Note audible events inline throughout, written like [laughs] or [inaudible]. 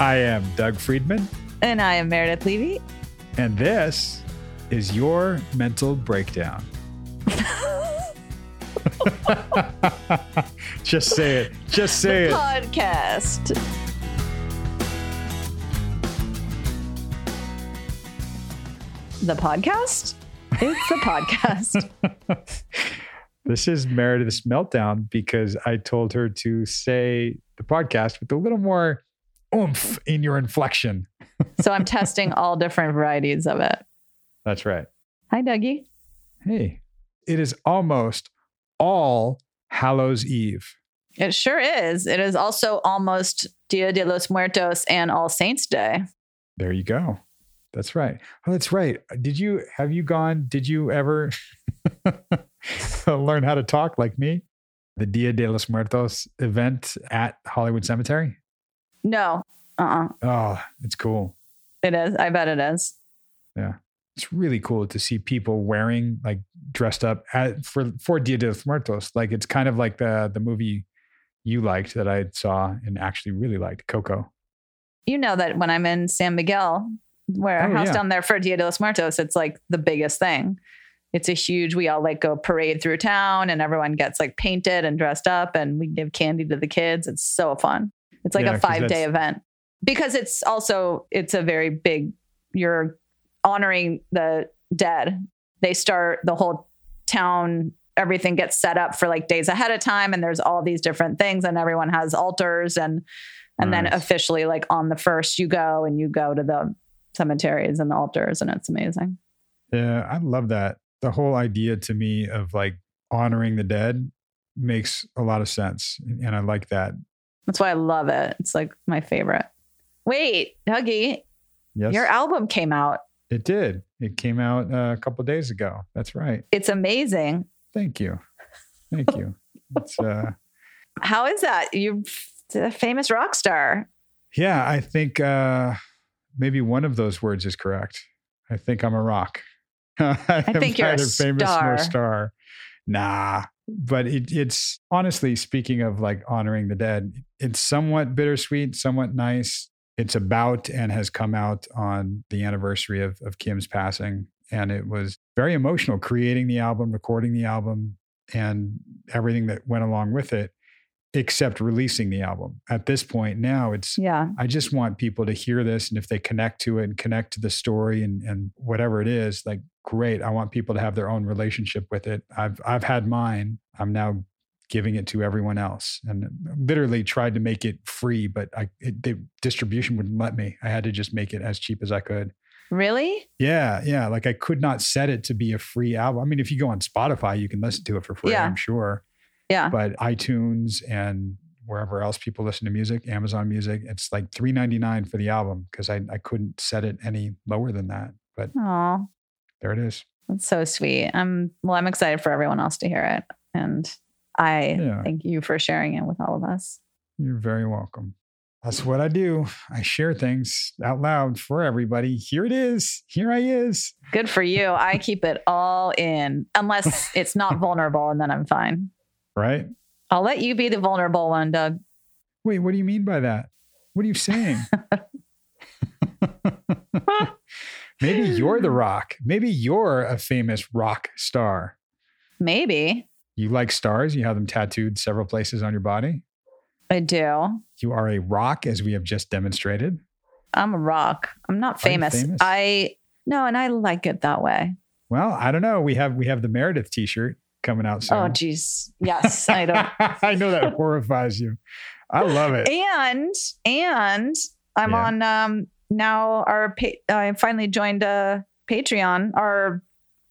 I am Doug Friedman, And I am Meredith Levy. and this is your mental breakdown. [laughs] Just say it. Just say it. Podcast. The podcast? It's the podcast. [laughs] This is Meredith's meltdown because I told her to say the podcast with a little more oomph in your inflection. [laughs] so I'm testing all different varieties of it. That's right. Hi, Dougie. Hey, it is almost all Hallows Eve. It sure is. It is also almost Dia de los Muertos and All Saints Day. There you go. That's right. Oh, that's right. Did you have you gone? Did you ever [laughs] learn how to talk like me? The Dia de los Muertos event at Hollywood Cemetery. No. Uh-uh. Oh, it's cool. It is. I bet it is. Yeah. It's really cool to see people wearing like dressed up at, for for Dia de los Muertos. Like it's kind of like the the movie you liked that I saw and actually really liked, Coco. You know that when I'm in San Miguel, where our Oh, house yeah. down there for Dia de los Muertos, it's like the biggest thing. It's a huge, we all like go parade through town and everyone gets like painted and dressed up and we give candy to the kids. It's so fun. It's like Yeah, a five day event because it's also, it's a very big, you're honoring the dead. They start the whole town, everything gets set up for like days ahead of time. And there's all these different things and everyone has altars and, and then officially like on the first you go and you go to the cemeteries and the altars and it's amazing. Yeah, I love that. The whole idea to me of like honoring the dead makes a lot of sense. And I like that. That's why I love it. It's like my favorite. Wait, Dougie, Yes. your album came out. it did. It came out uh, a couple days ago. That's right. It's amazing. Thank you. Thank you. [laughs] It's uh How is that? You're a famous rock star. yeah, I think uh maybe one of those words is correct. I think I'm a rock. [laughs] I, am think you're a neither famous nor star. star. Nah. But it, it's honestly speaking of like honoring the dead, it's somewhat bittersweet, somewhat nice. It's about and has come out on the anniversary of, of Kim's passing. And it was very emotional creating the album, recording the album, and everything that went along with it, except releasing the album. At this point now, it's Yeah. I just want people to hear this. And if they connect to it and connect to the story and, and whatever it is, like great. I want people to have their own relationship with it. I've I've had mine. I'm now giving it to everyone else and literally tried to make it free, but I it, the distribution wouldn't let me. I had to just make it as cheap as I could. Really? Yeah, yeah. Like I could not set it to be a free album. I mean, if you go on Spotify, you can listen to it for free, Yeah. I'm sure Yeah. but iTunes and wherever else people listen to music, Amazon Music, it's like three ninety nine for the album because I I couldn't set it any lower than that. But Oh, there it is. that's so sweet. I'm well, I'm excited for everyone else to hear it. And I Yeah. thank you for sharing it with all of us. You're very welcome. That's what I do. I share things out loud for everybody. Here it is. Here I is. Good for you. I keep it all in unless it's not [laughs] vulnerable and then I'm fine. Right? I'll let you be the vulnerable one, Doug. Wait, what do you mean by that? What are you saying? [laughs] [laughs] Maybe you're the [laughs] rock. Maybe you're a famous rock star. Maybe. You like stars, you have them tattooed several places on your body. I do. You are a rock, as we have just demonstrated. I'm a rock. I'm not famous. famous? I no, and I like it that way. Well, I don't know. We have we have the Meredith T-shirt coming out soon. Oh geez. Yes, I don't. [laughs] I know that [laughs] horrifies you. I love it. and and I'm Yeah. on um now our pa- I finally joined a Patreon our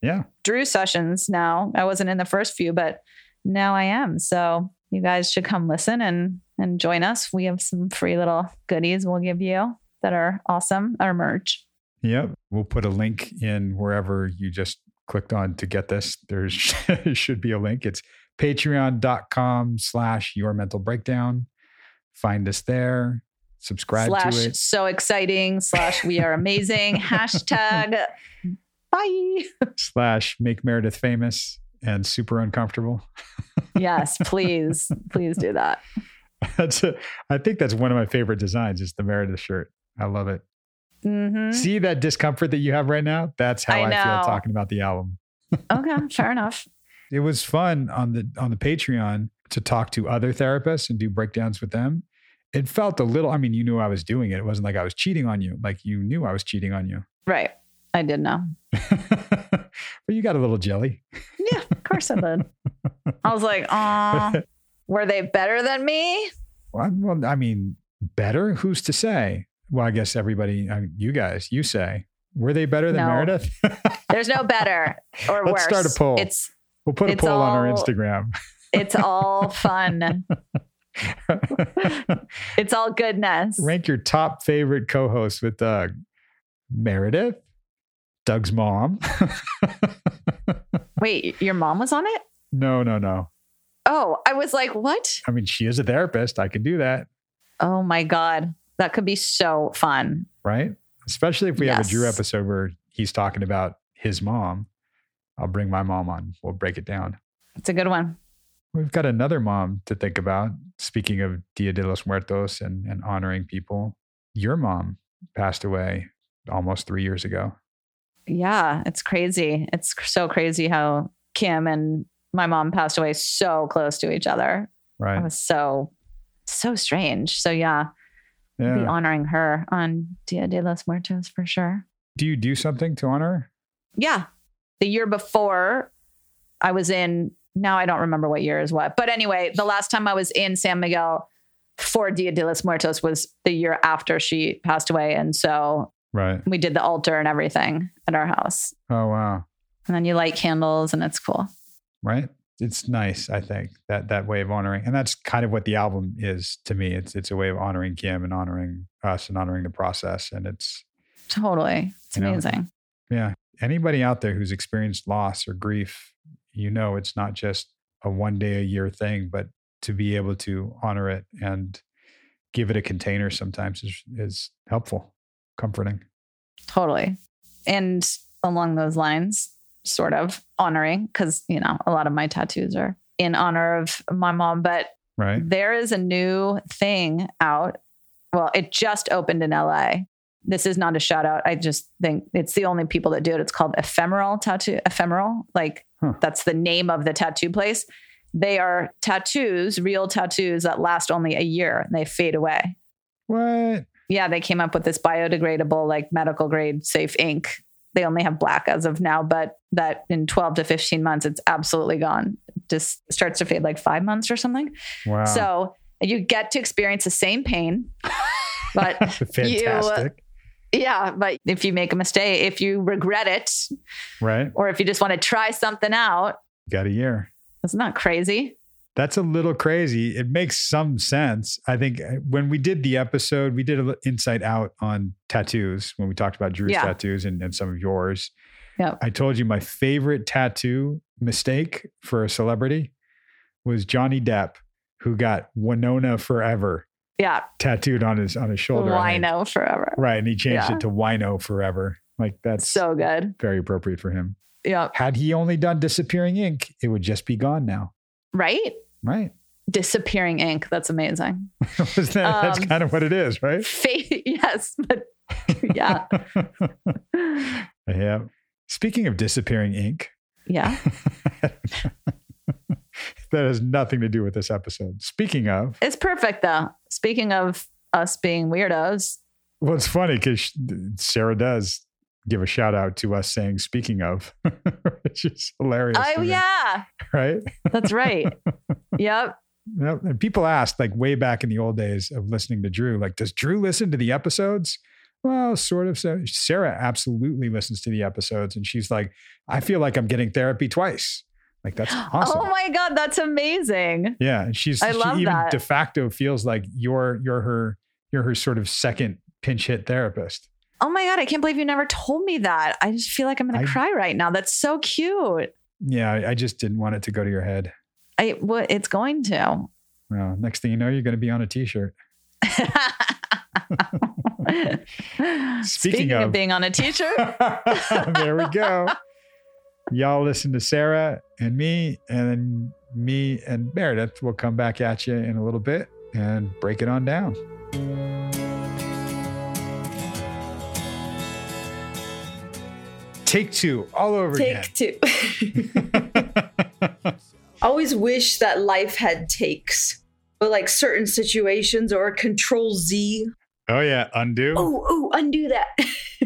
Yeah. Drew sessions now. I wasn't in the first few, but now I am. So you guys should come listen and and join us. We have some free little goodies we'll give you that are awesome. Our merch. Yep. We'll put a link in wherever you just clicked on to get this. There [laughs] should be a link. It's patreon.com slash your mental breakdown. Find us there. Subscribe slash to it. so exciting slash we are amazing [laughs] hashtag bye Slash make Meredith famous and super uncomfortable. yes [laughs] please please do that That's a, I think that's one of my favorite designs. Is the Meredith shirt. I love it. hmm See that discomfort that you have right now? That's how I I, feel talking about the album. Okay, [laughs] fair enough. It was fun on the on the Patreon to talk to other therapists and do breakdowns with them. It felt a little. I mean, you knew I was doing it. It wasn't like I was cheating on you. Like you knew I was cheating on you. Right. I did know. [laughs] but you got a little jelly. Yeah, of course I did. I was like, oh, [laughs] were they better than me? Well, well, I mean, better? Who's to say? Well, I guess everybody, I mean, you guys, you say, were they better than No. Meredith? [laughs] There's no better or worse. Let's worse. start a poll. It's we'll put a poll on our Instagram. it's all fun. [laughs] It's all goodness. Rank your top favorite co-hosts with Doug. Meredith, Doug's mom. [laughs] Wait, your mom was on it? no, no, no. Oh, I was like, what? I mean, she is a therapist. I can do that, Oh my God. That could be so fun. right? Especially if we have a Drew episode where he's talking about his mom. I'll bring my mom on. We'll break it down. It's a good one. We've got another mom to think about. Speaking of Dia de los Muertos and, and honoring people, your mom passed away almost three years ago. Yeah, it's crazy. It's so crazy how Kim and my mom passed away so close to each other. Right. It was so, so strange. So, yeah, be honoring her on Dia de los Muertos for sure. Do you do something to honor? Yeah. The year before, I was in, now I don't remember what year is what. But anyway, the last time I was in San Miguel for Dia de los Muertos was the year after she passed away. And so Right. we did the altar and everything at our house. Oh, wow. And then you light candles and it's cool. Right. It's nice, I think, that that way of honoring. And that's kind of what the album is to me. It's it's a way of honoring Kim and honoring us and honoring the process. And it's Totally. It's You know, amazing. yeah. Anybody out there who's experienced loss or grief, you know it's not just a one day a year thing, but to be able to honor it and give it a container sometimes is is helpful, comforting. Totally. And along those lines, sort of honoring, because, you know, a lot of my tattoos are in honor of my mom, but Right. there is a new thing out. Well, it just opened in LA. This is not a shout out. I just think it's the only people that do it. It's called Ephemeral Tattoo. Ephemeral, like Huh. that's the name of the tattoo place. They are tattoos, real tattoos that last only a year and they fade away. What? Yeah, they came up with this biodegradable, like medical grade safe ink. They only have black as of now, but that in 12 to 15 months, it's absolutely gone. Just starts to fade like five months or something. Wow. So you get to experience the same pain. [laughs] But fantastic. Yeah, but if you make a mistake, if you regret it, right. or if you just want to try something out, Got a year. isn't that crazy? That's a little crazy. It makes some sense. I think uh, when we did the episode, we did an insight out on tattoos when we talked about Drew's Yeah. tattoos and, and some of yours. Yep. I told you my favorite tattoo mistake for a celebrity was Johnny Depp, who got Winona Forever Yeah. tattooed on his on his shoulder. Wino forever. Right. And he changed Yeah. it to Wino Forever. Like that's So good. very appropriate for him. Yeah. Had he only done disappearing ink, it would just be gone now. Right? Right. Disappearing ink. That's amazing. [laughs] That- that's Um, kind of what it is, right? Yes, but [laughs] yeah. yeah. Speaking of disappearing ink, Yeah. [laughs] that has nothing to do with this episode. Speaking of, It's perfect though. Speaking of us being weirdos, well, it's funny because Sarah does give a shout out to us saying "speaking of," [laughs] which is hilarious. oh yeah, right. that's right. [laughs] yep. Yep. And people asked, like way back in the old days of listening to Drew, like, does Drew listen to the episodes? Well, sort of. So Sarah absolutely listens to the episodes, and she's like, I feel like I'm getting therapy twice. Like that's [gasps] oh awesome. Oh my god, that's amazing. Yeah, she's I she love even that. de facto feels like you're you're her you're her sort of second pinch hit therapist. Oh my god, I can't believe you never told me that. I just feel like I'm gonna cry right now. That's so cute. Yeah, I, I just didn't want it to go to your head. I what it's going to. Well, next thing you know, you're going to be on a t-shirt. [laughs] [laughs] Speaking, of, of- being on a teacher, [laughs] there we go. Y'all listen to Sarah and me, and then me and Meredith will come back at you in a little bit and break it on down. Take two, all over Take two. [laughs] Always wish that life had takes, but like certain situations or control Z. Oh, yeah. Undo. Oh, oh, undo that. [laughs]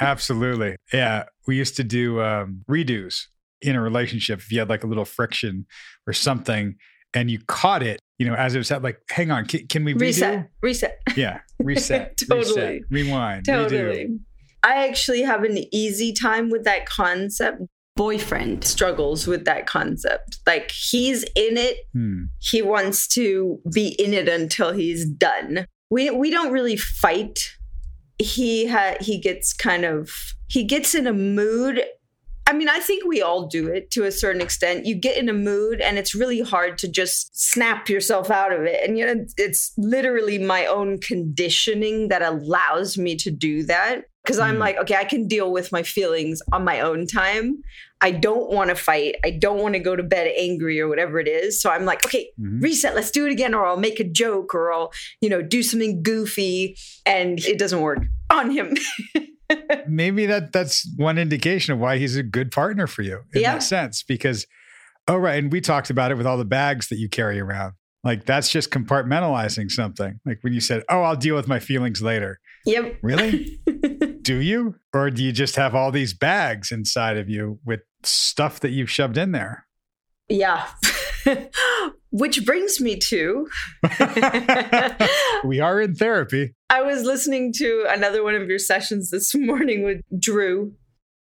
Absolutely. Yeah. We used to do um, redos in a relationship. If you had like a little friction or something and you caught it, you know, as it was like, hang on, can, can we redo? reset? Reset. Yeah. [laughs] Reset. Totally. Reset, rewind. Totally. Redo. I actually have an easy time with that concept. Boyfriend struggles with that concept. Like he's in it, Hmm. he wants to be in it until he's done. We we don't really fight. He ha- he gets kind of he gets in a mood. I mean, I think we all do it to a certain extent. You get in a mood and it's really hard to just snap yourself out of it. And you know, it's literally my own conditioning that allows me to do that. Because I'm Hmm. like, okay, I can deal with my feelings on my own time. I don't want to fight. I don't want to go to bed angry or whatever it is. So I'm like, okay, Mhm. reset, let's do it again, or I'll make a joke or I'll, you know, do something goofy. And it doesn't work on him. [laughs] maybe that that's one indication of why he's a good partner for you in Yeah. that sense because oh right and we talked about it with all the bags that you carry around like that's just compartmentalizing something like when you said oh i'll deal with my feelings later yep. really [laughs] do you or do you just have all these bags inside of you with stuff that you've shoved in there yeah. [laughs] Which brings me to [laughs] we are in therapy I was listening to another one of your sessions this [laughs] morning with Drew,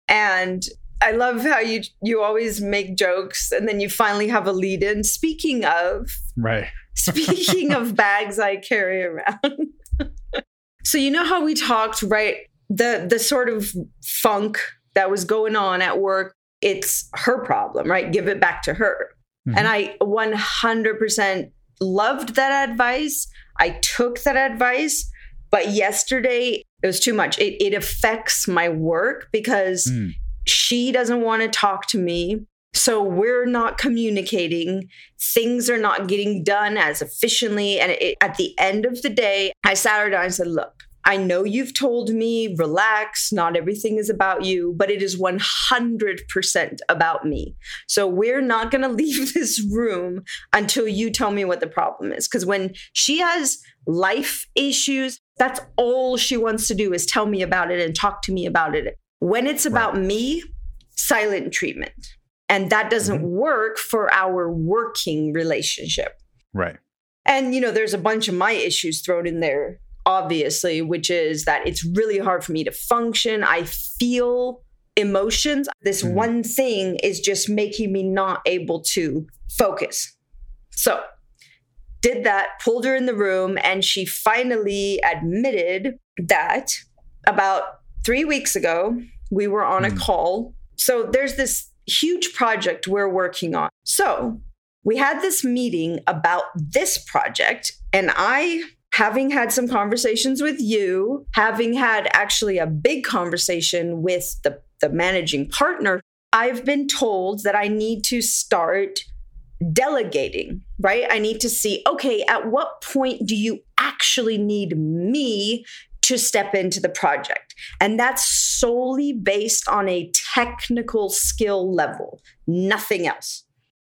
and I love how you you always make jokes and then you finally have a lead in. Speaking of, right speaking of bags I carry around. so you know how we talked, right? The the sort of funk that was going on at work, it's her problem, right? Give it back to her. Mhm. And I 100% loved that advice. I took that advice, but yesterday it was too much. It, it affects my work because Mm. she doesn't want to talk to me. So we're not communicating. Things are not getting done as efficiently. And it, at the end of the day, I sat her down and said, Look, I know you've told me, relax, not everything is about you, but it is 100% about me. So we're not going [laughs] to leave this room until you tell me what the problem is. Because when she has life issues, that's all she wants to do is tell me about it and talk to me about it. When it's about me, silent treatment. And that doesn't mm-hmm. work for our working relationship. right And, you know, there's a bunch of my issues thrown in there, obviously, which is that it's really hard for me to function. I feel emotions. This Mhm. one thing is just making me not able to focus. So, did that, pulled her in the room, and she finally admitted that about three weeks ago, we were on a Hmm. call. So, there's this huge project we're working on. So, we had this meeting about this project, and I, having had some conversations with you, having had actually a big conversation with the, the managing partner, I've been told that I need to start delegating, right? I need to see, okay, at what point do you actually need me to step into the project? And that's solely based on a technical skill level, nothing else.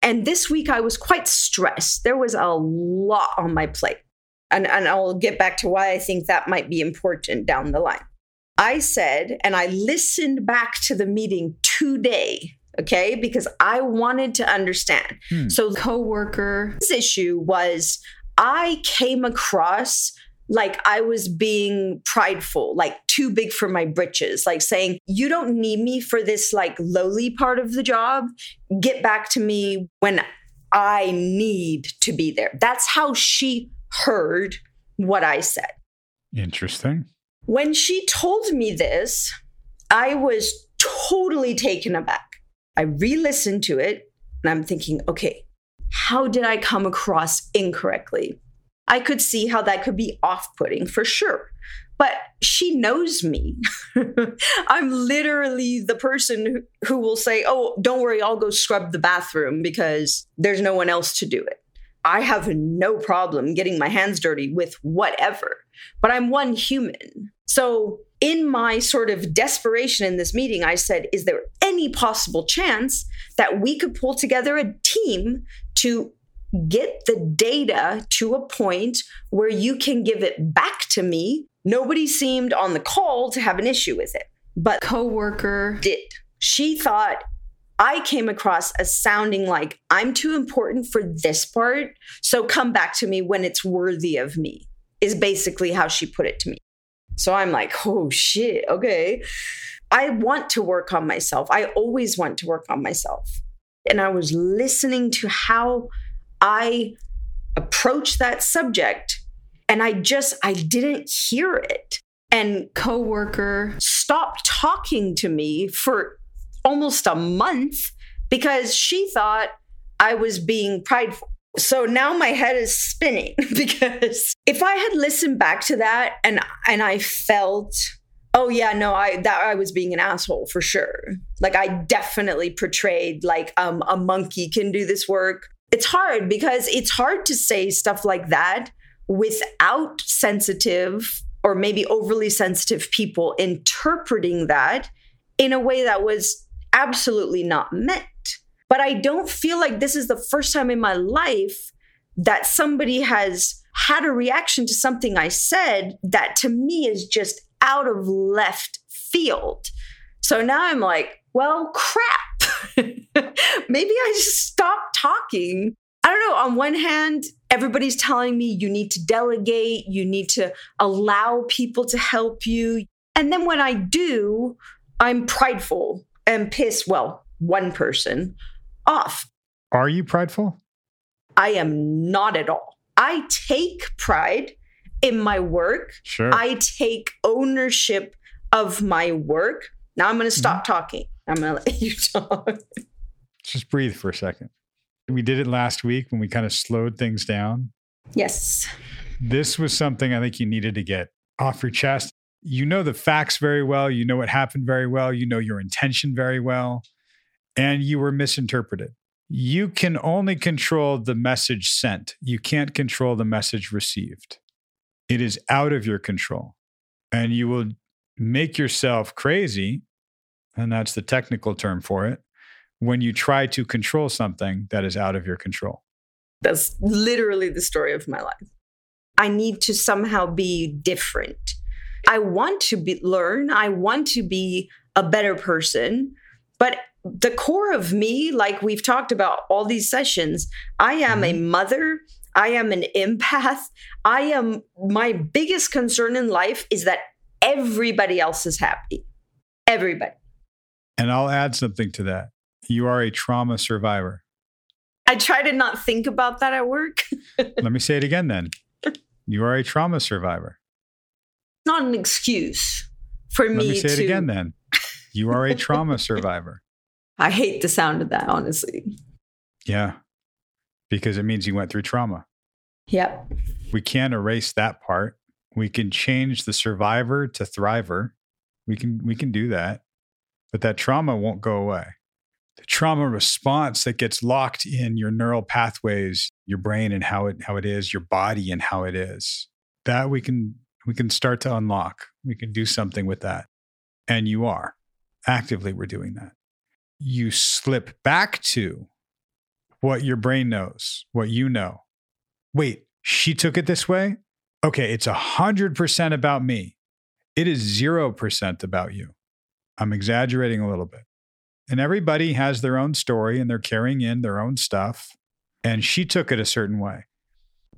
And this week I was quite stressed. There was a lot on my plate. And, and I'll get back to why I think that might be important down the line. I said, and I listened back to the meeting today, okay, because I wanted to understand. Hmm. So, the coworker's issue was I came across like I was being prideful, like too big for my britches, like saying, You don't need me for this like lowly part of the job. Get back to me when I need to be there. That's how she heard what I said. interesting When she told me this, I was totally taken aback. I re listened to it and I'm thinking, okay, how did I come across incorrectly? I could see how that could be off putting for sure. But she knows me. [laughs] I'm literally the person who, who will say, Oh, don't worry, I'll go scrub the bathroom because there's no one else to do it. I have no problem getting my hands dirty with whatever, but I'm one human. So, in my sort of desperation in this meeting, I said, Is there any possible chance that we could pull together a team to get the data to a point where you can give it back to me? Nobody seemed on the call to have an issue with it, but coworker did. She thought I came across as sounding like I'm too important for this part. So come back to me when it's worthy of me, is basically how she put it to me. So I'm like, oh shit, okay. I want to work on myself. I always want to work on myself. And I was listening to how I approach that subject and I just I didn't hear it. And coworker stopped talking to me for almost a month because she thought I was being prideful. So now my head is spinning [laughs] because if I had listened back to that and and I felt oh yeah no I that I was being an asshole for sure. Like I definitely portrayed like um a monkey can do this work. It's hard because it's hard to say stuff like that without sensitive or maybe overly sensitive people interpreting that in a way that was absolutely not meant. But I don't feel like this is the first time in my life that somebody has had a reaction to something I said that to me is just out of left field. So now I'm like, well, crap. [laughs] Maybe I just stop talking. I don't know. On one hand, everybody's telling me you need to delegate, you need to allow people to help you. And then when I do, I'm prideful and piss, well, one person off. Are you prideful? I am not at all. I take pride in my work. Sure. I take ownership of my work. Now I'm going to stop mm-hmm. talking. I'm going to let you [laughs] talk. Just breathe for a second. We did it last week when we kind of slowed things down. Yes. This was something I think you needed to get off your chest you know the facts very well, you know what happened very well, you know your intention very well, and you were misinterpreted. You can only control the message sent, you can't control the message received. It is out of your control. And you will make yourself crazy, and that's the technical term for it, when you try to control something that is out of your control. That's literally the story of my life. I need to somehow be different I want to be, learn, I want to be a better person, but the core of me, like we've talked about all these sessions, I am a mm-hmm. mother. I am an empath. I am, my biggest concern in life is that everybody else is happy. Everybody. And I'll add something to that. You are a trauma survivor. I try to not think about that at work. [laughs] Let me say it again then. You are a trauma survivor not an excuse for Let me, me say to... it again then. You are a trauma [laughs] survivor. I hate the sound of that, honestly. Yeah. Because it means you went through trauma. Yep. We can't erase that part. We can change the survivor to thriver. We can we can do that. But that trauma won't go away. The trauma response that gets locked in your neural pathways, your brain and how it how it is, your body and how it is. That we can we can start to unlock. We can do something with that. And you are. Actively, we're doing that. You slip back to what your brain knows, what you know. Wait, she took it this way? Okay, it's a 100% about me. It is 0% about you. I'm exaggerating a little bit. And everybody has their own story and they're carrying in their own stuff. And she took it a certain way.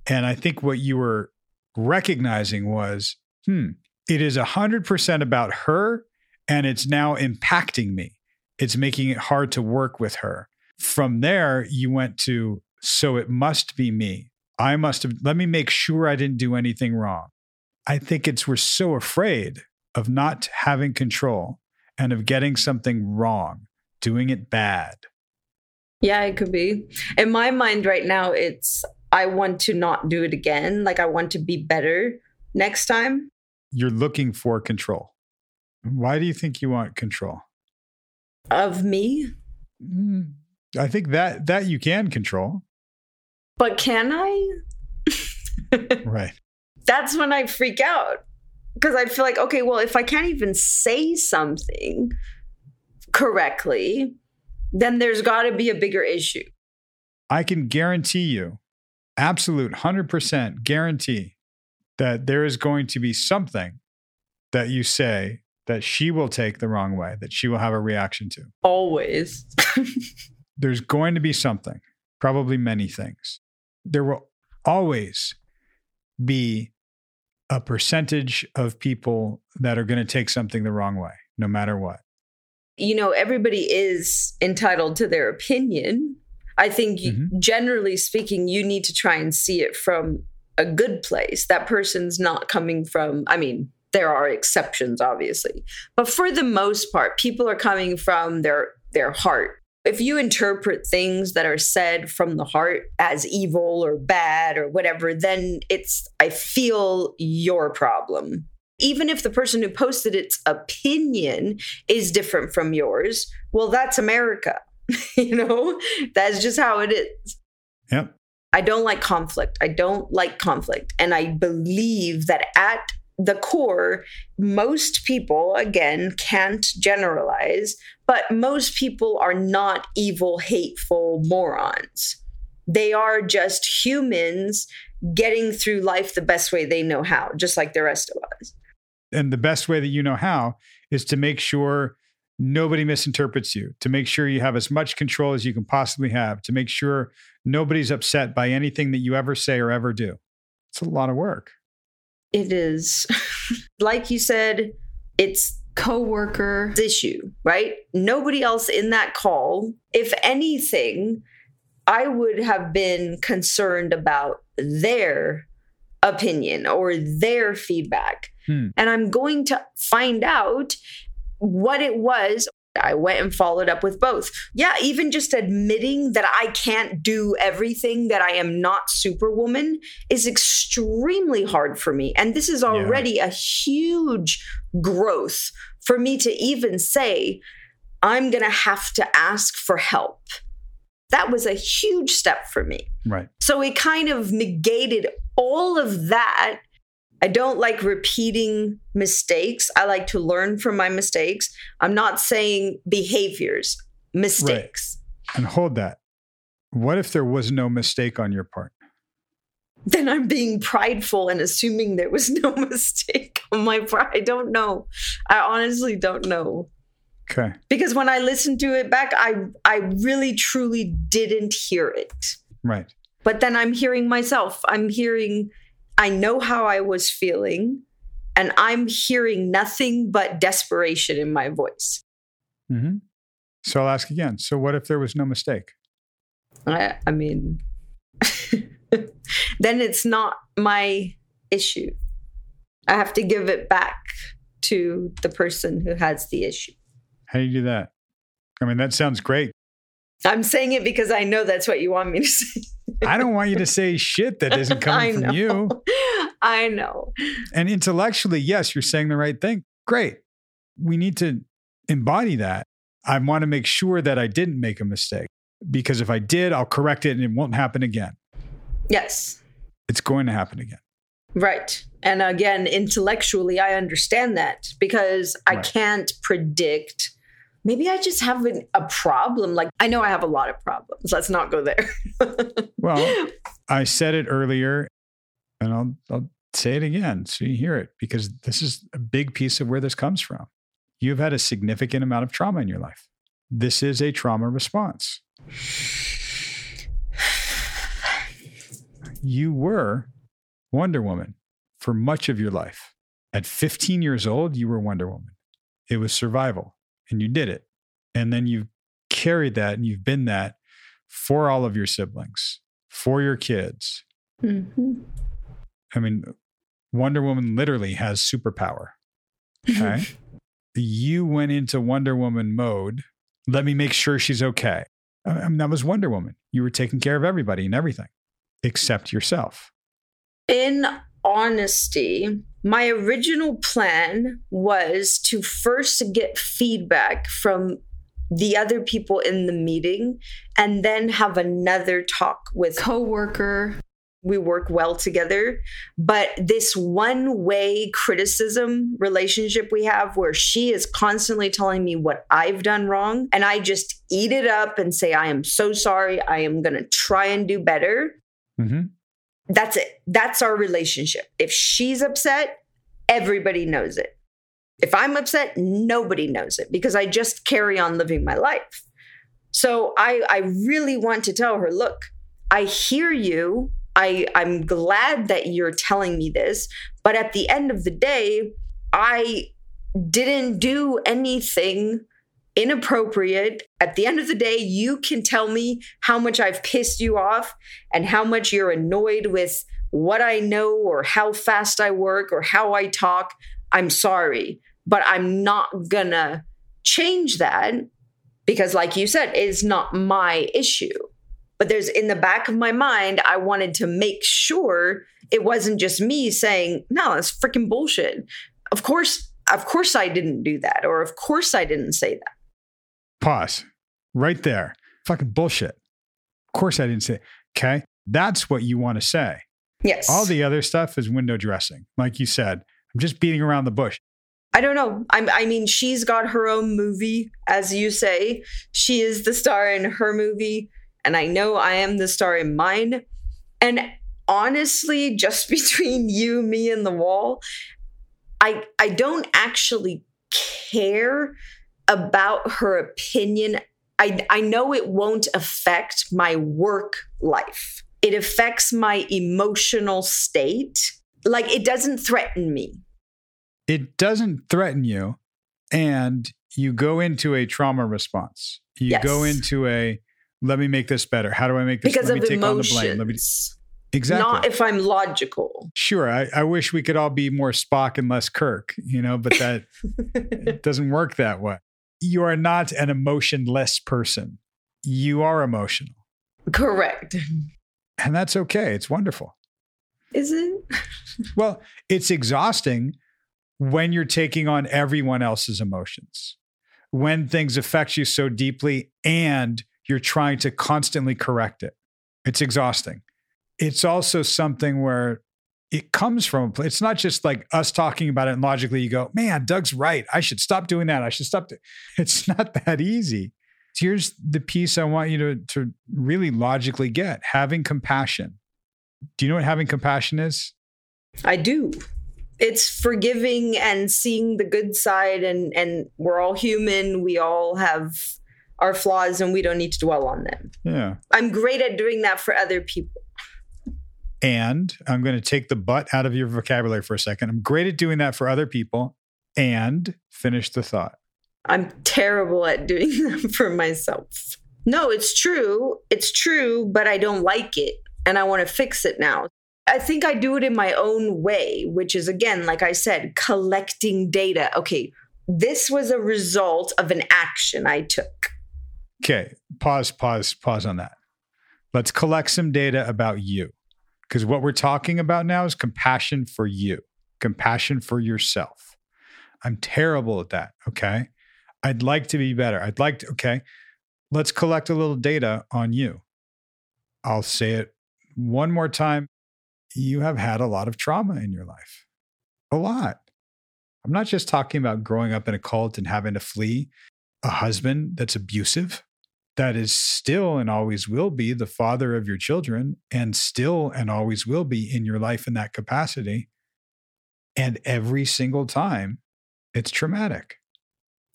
And I think what you were recognizing was, hmm, it is 100% about her and it's now impacting me. It's making it hard to work with her. From there, you went to, so it must be me. I must have, let me make sure I didn't do anything wrong. I think it's, we're so afraid of not having control and of getting something wrong, doing it bad. Yeah, it could be. In my mind right now, it's I want to not do it again. Like I want to be better next time. You're looking for control. Why do you think you want control? Of me? Mm, I think that that you can control. but can I? [laughs] Right. That's when I freak out because I feel like, okay, well, if I can't even say something correctly, then there's got to be a bigger issue. I can guarantee you, absolute 100% guarantee that there is going to be something that you say that she will take the wrong way, that she will have a reaction to. Always. [laughs] There's going to be something, probably many things. There will always be a percentage of people that are going to take something the wrong way, no matter what. you know, everybody is entitled to their opinion. I think, Mhm. generally speaking, you need to try and see it from a good place. That person's not coming from, I mean, there are exceptions, obviously, but for the most part, people are coming from their their heart. If you interpret things that are said from the heart as evil or bad or whatever, then it's, I feel, your problem. Even if the person who posted its opinion is different from yours, well, that's America. [laughs] you know, that's just how it is. Yep. I don't like conflict. I don't like conflict. And I believe that at the core, most people, again, can't generalize, but most people are not evil, hateful morons. They are just humans getting through life the best way they know how, just like the rest of us. And the best way that you know how is to make sure nobody misinterprets you, to make sure you have as much control as you can possibly have, to make sure nobody's upset by anything that you ever say or ever do. It's a lot of work. It is, [laughs] like you said, it's coworker, issue, right? Nobody else in that call. If anything, I would have been concerned about their opinion or their feedback. Hmm. And I'm going to find out what it was. I went and followed up with both. Yeah, even just admitting that I can't do everything, that I am not Superwoman, is extremely hard for me. And this is already a huge growth for me to even say, I'm going to have to ask for help. That was a huge step for me. Right. So it kind of negated all of that. I don't like repeating mistakes. I like to learn from my mistakes. I'm not saying behaviors, mistakes. And hold that. What if there was no mistake on your part? Then I'm being prideful and assuming there was no [laughs] mistake on my part. I don't know. I honestly don't know. Okay. Because when I listened to it back, I I really truly didn't hear it. Right. But then I'm hearing myself. I'm hearing, I know how I was feeling, and I'm hearing nothing but desperation in my voice. hmm So I'll ask again. So what if there was no mistake? I, I mean, [laughs] then it's not my issue. I have to give it back to the person who has the issue. How do you do that? I mean, that sounds great. I'm saying it because I know that's what you want me to [laughs] say. I don't want you to say shit that isn't [laughs] coming from you. [laughs] I know. And intellectually, yes, you're saying the right thing. Great. We need to embody that. I want to make sure that I didn't make a mistake because if I did, I'll correct it and it won't happen again. Yes. It's going to happen again. Right. And again, intellectually, I understand that because I Right. can't predict. Maybe I just have an, a problem. Like, I know I have a lot of problems. Let's not go there. [laughs] Well, I said it earlier and I'll, I'll say it again so you hear it because this is a big piece of where this comes from. You've had a significant amount of trauma in your life. This is a trauma response. [sighs] You were Wonder Woman for much of your life. At 15 years old, you were Wonder Woman. It was survival and you did it. And then you've carried that and you've been that for all of your siblings, for your kids. Mhm. I mean, Wonder Woman literally has superpower. Okay. [laughs] you went into Wonder Woman mode. Let me make sure she's okay. I mean, that was Wonder Woman. You were taking care of everybody and everything except yourself. In honesty, my original plan was to first get feedback from the other people in the meeting and then have another talk with coworker. We work well together. But this one way criticism relationship we have where she is constantly telling me what I've done wrong and I just eat it up and say, I am so sorry. I am going to try and do better. Mm-hmm. That's it. That's our relationship. If she's upset, everybody knows it. If I'm upset, nobody knows it because I just carry on living my life. So I, I really want to tell her, look, I hear you. I, I'm glad that you're telling me this, but at the end of the day, I didn't do anything inappropriate. At the end of the day, you can tell me how much I've pissed you off and how much you're annoyed with what I know or how fast I work or how I talk. I'm sorry but I'm not gonna change that because, like you said, it's not my issue. But there's in the back of my mind, I wanted to make sure it wasn't just me saying, no, that's freaking bullshit. Of course, of course I didn't do that, or of course I didn't say that. Pause right there. Fucking bullshit. Of course I didn't say. Okay. That's what you want to say. Yes. All the other stuff is window dressing. Like you said, I'm just beating around the bush. I don't know. I'm, I mean, she's got her own movie, as you say. She is the star in her movie, and I know I am the star in mine. And honestly, just [laughs] between you, me, and the wall, I I don't actually care about her opinion. I I know it won't affect my work life. It affects my emotional state. Like it doesn't threaten me it doesn't threaten you and you go into a trauma response. You yes. go into a let me make this better. How do I make this because let of me take emotions. on the blame? Let me Exactly. Not if I'm logical. Sure. I, I wish we could all be more Spock and less Kirk, you know, but that [laughs] it doesn't work that way. You are not an emotionless person. You are emotional. Correct. And that's okay. It's wonderful. Is it? [laughs] well, it's exhausting when you're taking on everyone else's emotions, when things affect you so deeply and you're trying to constantly correct it. It's exhausting. It's also something where it comes from it's not just like us talking about it and logically you go, man, Doug's right. I should stop doing that. I should stop. Do-. [laughs] It's not that easy. Here's the piece I want you to, to really logically get having compassion. Do you know what having compassion is? I do it's forgiving and seeing the good side and and we're all human we all have our flaws and we don't need to dwell on them yeah i'm great at doing that for other people and i'm going to take the butt out of your vocabulary for a second i'm great at doing that for other people and finish the thought i'm terrible at doing [laughs] them for myself no it's true it's true but i don't like it and i want to fix it now I think I do it in my own way, which is again, like I said, collecting data. Okay, this was a result of an action I took. Okay, pause, pause, pause on that. Let's collect some data about you. Because what we're talking about now is compassion for you, compassion for yourself. I'm terrible at that. Okay. I'd like to be better. I'd like to, okay, let's collect a little data on you. I'll say it one more time you have had a lot of trauma in your life. A lot. I'm not just talking about growing up in a cult and having to flee a husband that's abusive, that is still and always will be the father of your children, and still and always will be in your life in that capacity. And every single time, it's traumatic.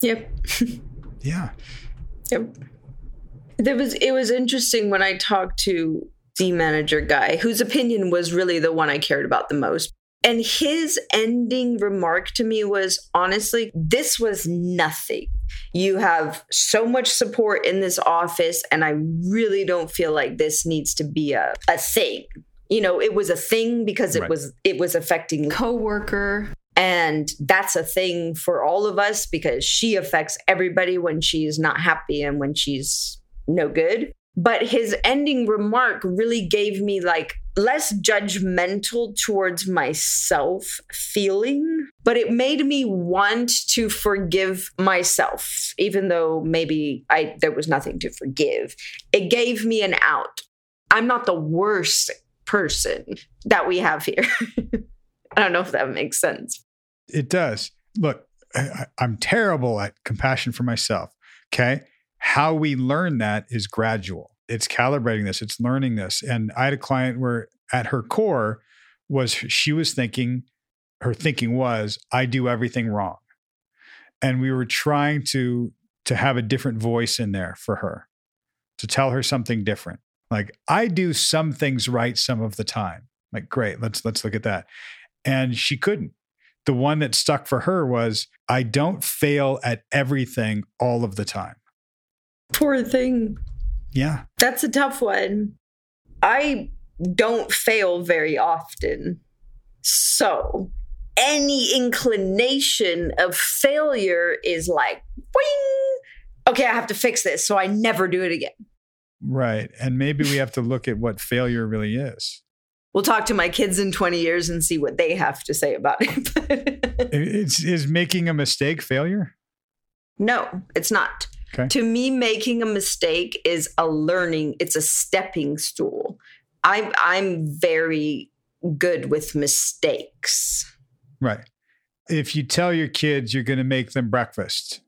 Yep. [laughs] yeah. Yep. There was it was interesting when I talked to the manager guy, whose opinion was really the one I cared about the most. And his ending remark to me was honestly, this was nothing. You have so much support in this office, and I really don't feel like this needs to be a, a thing. You know, it was a thing because it right. was it was affecting coworker. And that's a thing for all of us because she affects everybody when she's not happy and when she's no good but his ending remark really gave me like less judgmental towards myself feeling, but it made me want to forgive myself, even though maybe I there was nothing to forgive. It gave me an out. I'm not the worst person that we have here. [laughs] I don't know if that makes sense. It does. Look, I, I'm terrible at compassion for myself. Okay. How we learn that is gradual. It's calibrating this, it's learning this. And I had a client where at her core was she was thinking, her thinking was, I do everything wrong. And we were trying to to have a different voice in there for her, to tell her something different. Like I do some things right some of the time. Like great, let's let's look at that. And she couldn't the one that stuck for her was I don't fail at everything all of the time. Poor thing. Yeah. That's a tough one. I don't fail very often. So, any inclination of failure is like, Wing! okay, I have to fix this so I never do it again. Right. And maybe we have to look at what failure really is we'll talk to my kids in 20 years and see what they have to say about it. [laughs] it's, is making a mistake failure? No, it's not. Okay. To me, making a mistake is a learning, it's a stepping stool. I'm I'm very good with mistakes. Right. If you tell your kids you're going to make them breakfast,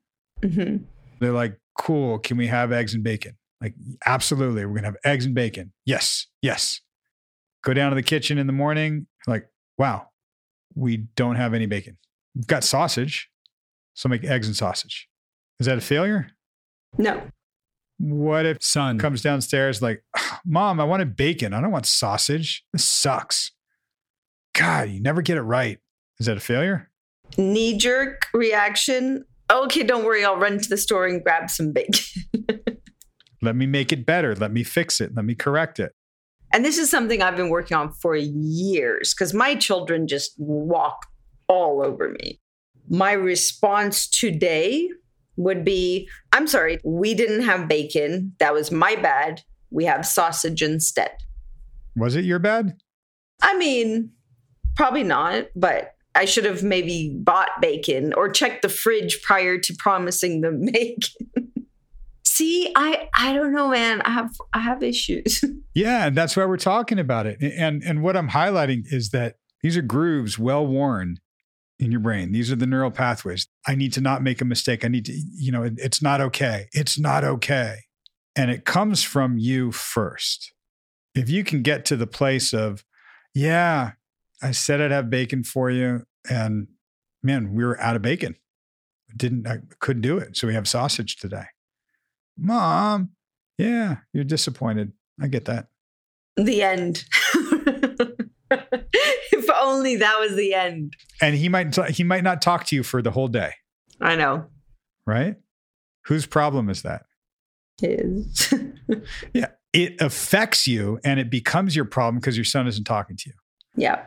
mm-hmm. they're like, cool, can we have eggs and bacon? Like, absolutely, we're going to have eggs and bacon. Yes, yes go down to the kitchen in the morning, like, wow, we don't have any bacon. We've got sausage. So make eggs and sausage. Is that a failure? No. What if son comes downstairs like, [sighs] Mom, I wanted bacon. I don't want sausage. This sucks. God, you never get it right. Is that a failure? Knee jerk reaction. Okay, don't worry. I'll run to the store and grab some bacon. [laughs] Let me make it better. Let me fix it. Let me correct it. And this is something I've been working on for years because my children just walk all over me. My response today would be I'm sorry, we didn't have bacon. That was my bad. We have sausage instead. Was it your bad? I mean, probably not, but I should have maybe bought bacon or checked the fridge prior to promising them [laughs] bacon. See, I I don't know, man. I have I have issues. [laughs] yeah, and that's why we're talking about it. And and what I'm highlighting is that these are grooves well worn in your brain. These are the neural pathways. I need to not make a mistake. I need to, you know, it, it's not okay. It's not okay. And it comes from you first. If you can get to the place of, yeah, I said I'd have bacon for you, and man, we were out of bacon. Didn't I couldn't do it. So we have sausage today. Mom, yeah, you're disappointed. I get that. The end. [laughs] only that was the end. And he might he might not talk to you for the whole day. I know. Right? Whose problem is that? His. [laughs] yeah, it affects you and it becomes your problem because your son isn't talking to you. Yeah.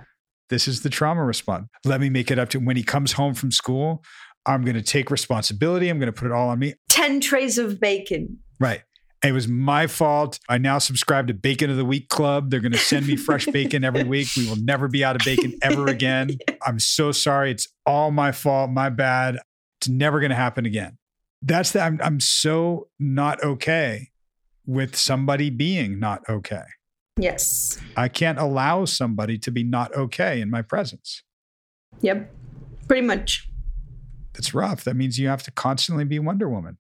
This is the trauma response. Let me make it up to when he comes home from school. I'm going to take responsibility. I'm going to put it all on me. 10 trays of bacon. Right. It was my fault. I now subscribe to Bacon of the Week Club. They're going to send me fresh [laughs] bacon every week. We will never be out of bacon ever again. [laughs] I'm so sorry. It's all my fault, my bad. It's never going to happen again. That's the I'm I'm so not okay with somebody being not okay. Yes. I can't allow somebody to be not okay in my presence. Yep. Pretty much that's rough. That means you have to constantly be Wonder Woman.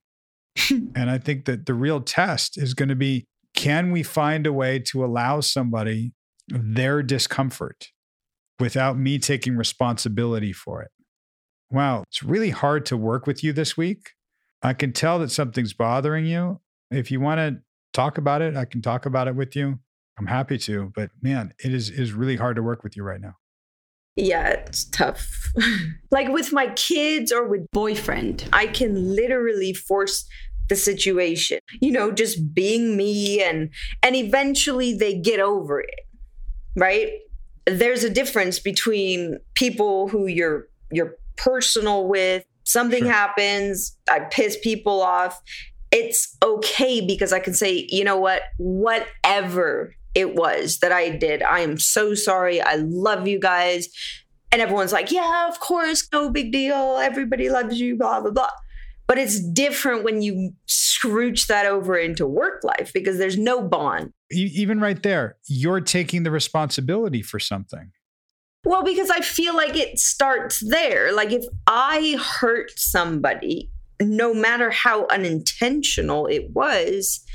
[laughs] and I think that the real test is going to be can we find a way to allow somebody their discomfort without me taking responsibility for it? Wow, it's really hard to work with you this week. I can tell that something's bothering you. If you want to talk about it, I can talk about it with you. I'm happy to, but man, it is is really hard to work with you right now. Yeah, it's tough. [laughs] like with my kids or with boyfriend, I can literally force the situation. You know, just being me and and eventually they get over it. Right? There's a difference between people who you're you're personal with, something sure. happens, I piss people off. It's okay because I can say, you know what? Whatever it was that I did. I am so sorry. I love you guys. And everyone's like, yeah, of course, no big deal. Everybody loves you, blah, blah, blah. But it's different when you scrooch that over into work life because there's no bond. Even right there, you're taking the responsibility for something. Well, because I feel like it starts there. Like if I hurt somebody, no matter how unintentional it was,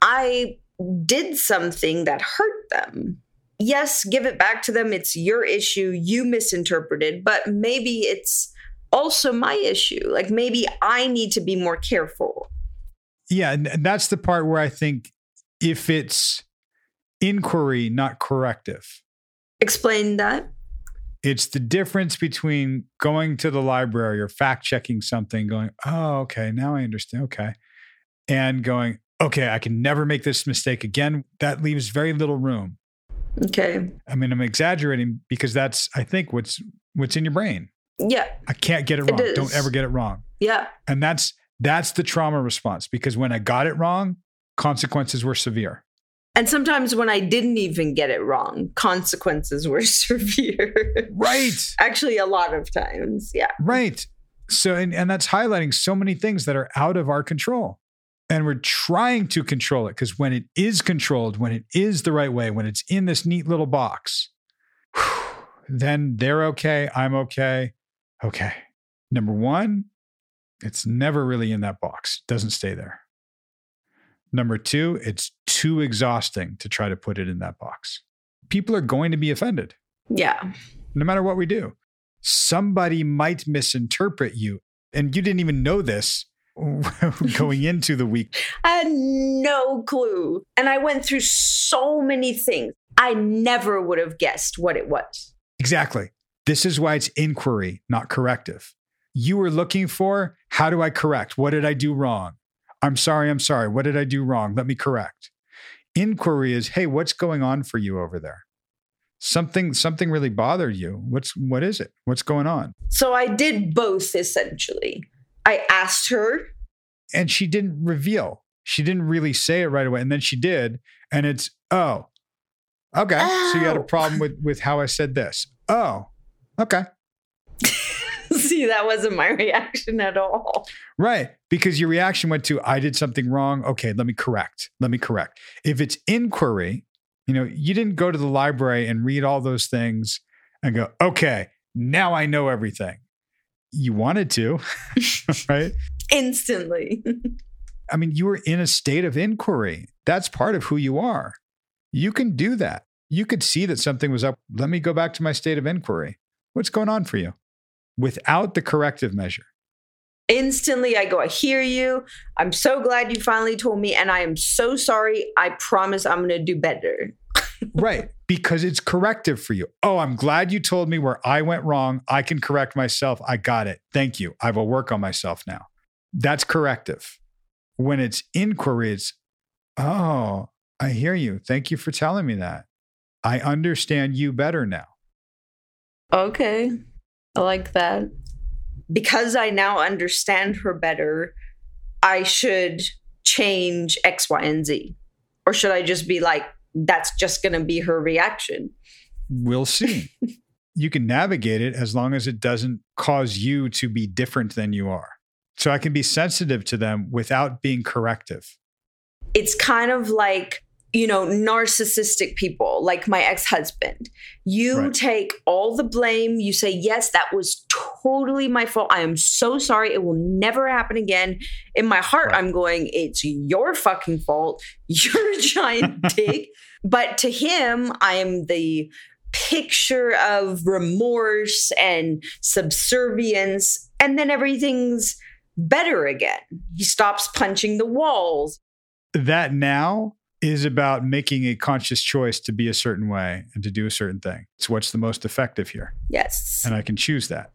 I did something that hurt them. Yes, give it back to them. It's your issue. You misinterpreted, but maybe it's also my issue. Like maybe I need to be more careful. Yeah, and that's the part where I think if it's inquiry, not corrective, Explain that. it's the difference between going to the library or fact checking something, going, oh, okay, now I understand. Okay. And going, okay, I can never make this mistake again. That leaves very little room. Okay. I mean, I'm exaggerating because that's, I think, what's what's in your brain. Yeah. I can't get it It wrong. Don't ever get it wrong. Yeah. And that's that's the trauma response because when I got it wrong, consequences were severe. And sometimes when I didn't even get it wrong, consequences were [laughs] severe. Right. Actually, a lot of times. Yeah. Right. So, and, and that's highlighting so many things that are out of our control. And we're trying to control it because when it is controlled, when it is the right way, when it's in this neat little box, [sighs] then they're okay. I'm okay. Okay. Number one, it's never really in that box, it doesn't stay there. Number two, it's too exhausting to try to put it in that box. People are going to be offended Yeah. no matter what we do. Somebody might misinterpret you. And you didn't even know this [laughs] going into the week. [laughs] I had no clue. And I went through so many things. I never would have guessed what it was. Exactly. This is why it's inquiry, not corrective. You were looking for how do I correct? What did I do wrong? I'm sorry, I'm sorry. What did I do wrong? Let me correct. Inquiry is, hey, what's going on for you over there? Something something really bothered you. What's what is it? What's going on? So I did both essentially. I asked her, and she didn't reveal. She didn't really say it right away, and then she did, and it's oh, okay. So you had a Oh. problem with with how I said this. Oh, okay, [laughs] see, that wasn't my reaction at all. right. Because your reaction went to I did something wrong. Okay, let me correct. Let me correct. If it's inquiry, you know, you didn't go to the library and read all those things and go, okay, now I know everything. You wanted to, [laughs] right? Instantly. I mean, you were in a state of inquiry. That's part of who you are. You can do that. You could see that something was up. Let me go back to my state of inquiry. What's going on for you? Without the corrective measure. Instantly, I go, I hear you. I'm so glad you finally told me. And I am so sorry. I promise I'm going to do better. Right. Because it's corrective for you. Oh, I'm glad you told me where I went wrong. I can correct myself. I got it. Thank you. I will work on myself now. That's corrective. When it's inquiry, it's, oh, I hear you. Thank you for telling me that. I understand you better now. Okay. I like that. Because I now understand her better, I should change X, Y, and Z. Or should I just be like, that's just going to be her reaction? We'll see. [laughs] you can navigate it as long as it doesn't cause you to be different than you are. So I can be sensitive to them without being corrective. It's kind of like, you know, narcissistic people, like my ex husband. You Right. take all the blame. You say, yes, that was totally my fault. I am so sorry. It will never happen again. In my heart, Right. I'm going, it's your fucking fault. [laughs] You're a giant [laughs] dick. But to him, I am the picture of remorse and subservience. And then everything's better again. He stops punching the walls. That now is about making a conscious choice to be a certain way and to do a certain thing. It's what's the most effective here. Yes. And I can choose that.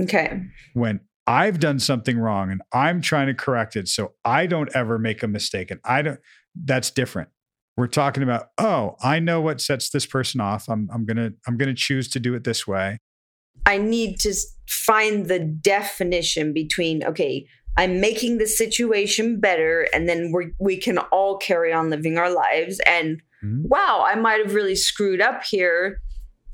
Okay. When I've done something wrong and I'm trying to correct it so I don't ever make a mistake and I don't, that's different. We're talking about, oh, I know what sets this person off. I'm, I'm going to, I'm going to choose to do it this way. I need to find the definition between, okay, I'm making the situation better, and then we we can all carry on living our lives. And Mhm. wow, I might have really screwed up here.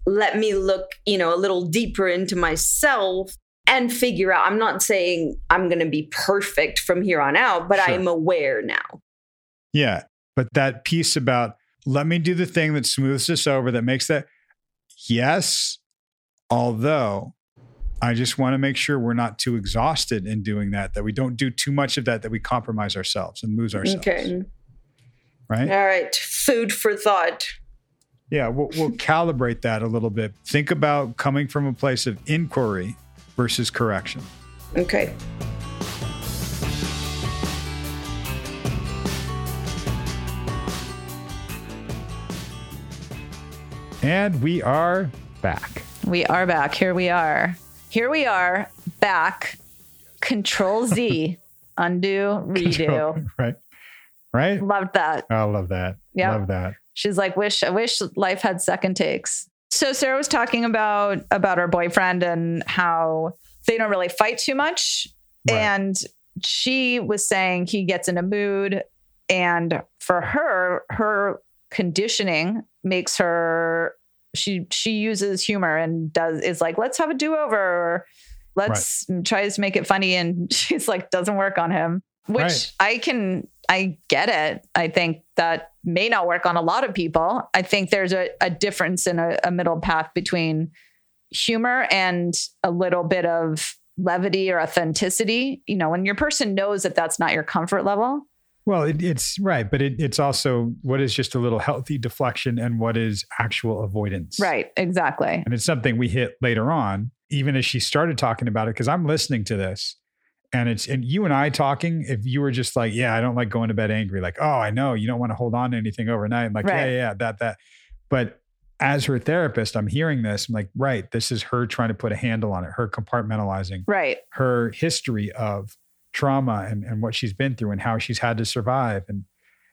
Let me look, you know, a little deeper into myself and figure out. I'm not saying I'm going to be perfect from here on out, but Sure. I'm aware now. Yeah. But that piece about let me do the thing that smooths this over, that makes that, yes. Although I just want to make sure we're not too exhausted in doing that, that we don't do too much of that, that we compromise ourselves and lose ourselves. Okay. Right. All right. Food for thought. Yeah. We'll, we'll calibrate that a little bit. Think about coming from a place of inquiry versus correction. Okay. And we are back. We are back. Here we are. Here we are back. Control Z, [laughs] undo, redo. right. Right. Loved that. I love that. Yeah. Love that. She's like, wish I wish life had second takes. So Sarah was talking about about her boyfriend and how they don't really fight too much. Right. And she was saying he gets in a mood. And for her, her conditioning makes her she she uses humor and does is like, let's have a do-over or let's tries to make it funny. And [laughs] she's like, doesn't work on him. Which Right. I can I get it. I think that may not work on a lot of people. I think there's a, a difference in a, a middle path between humor and a little bit of levity or authenticity. You know, when your person knows that that's not your comfort level. Well, it, it's right, but it, it's also what is just a little healthy deflection and what is actual avoidance. Right. Exactly. And it's something we hit later on, even as she started talking about it, because I'm listening to this and it's, and you and I talking, if you were just like, yeah, I don't like going to bed angry, like, oh, I know you don't want to hold on to anything overnight. I'm like, Right. yeah, yeah, that, that. But as her therapist, I'm hearing this. I'm like, right, this is her trying to put a handle on it, her compartmentalizing Right. her history of trauma and, and what she's been through and how she's had to survive and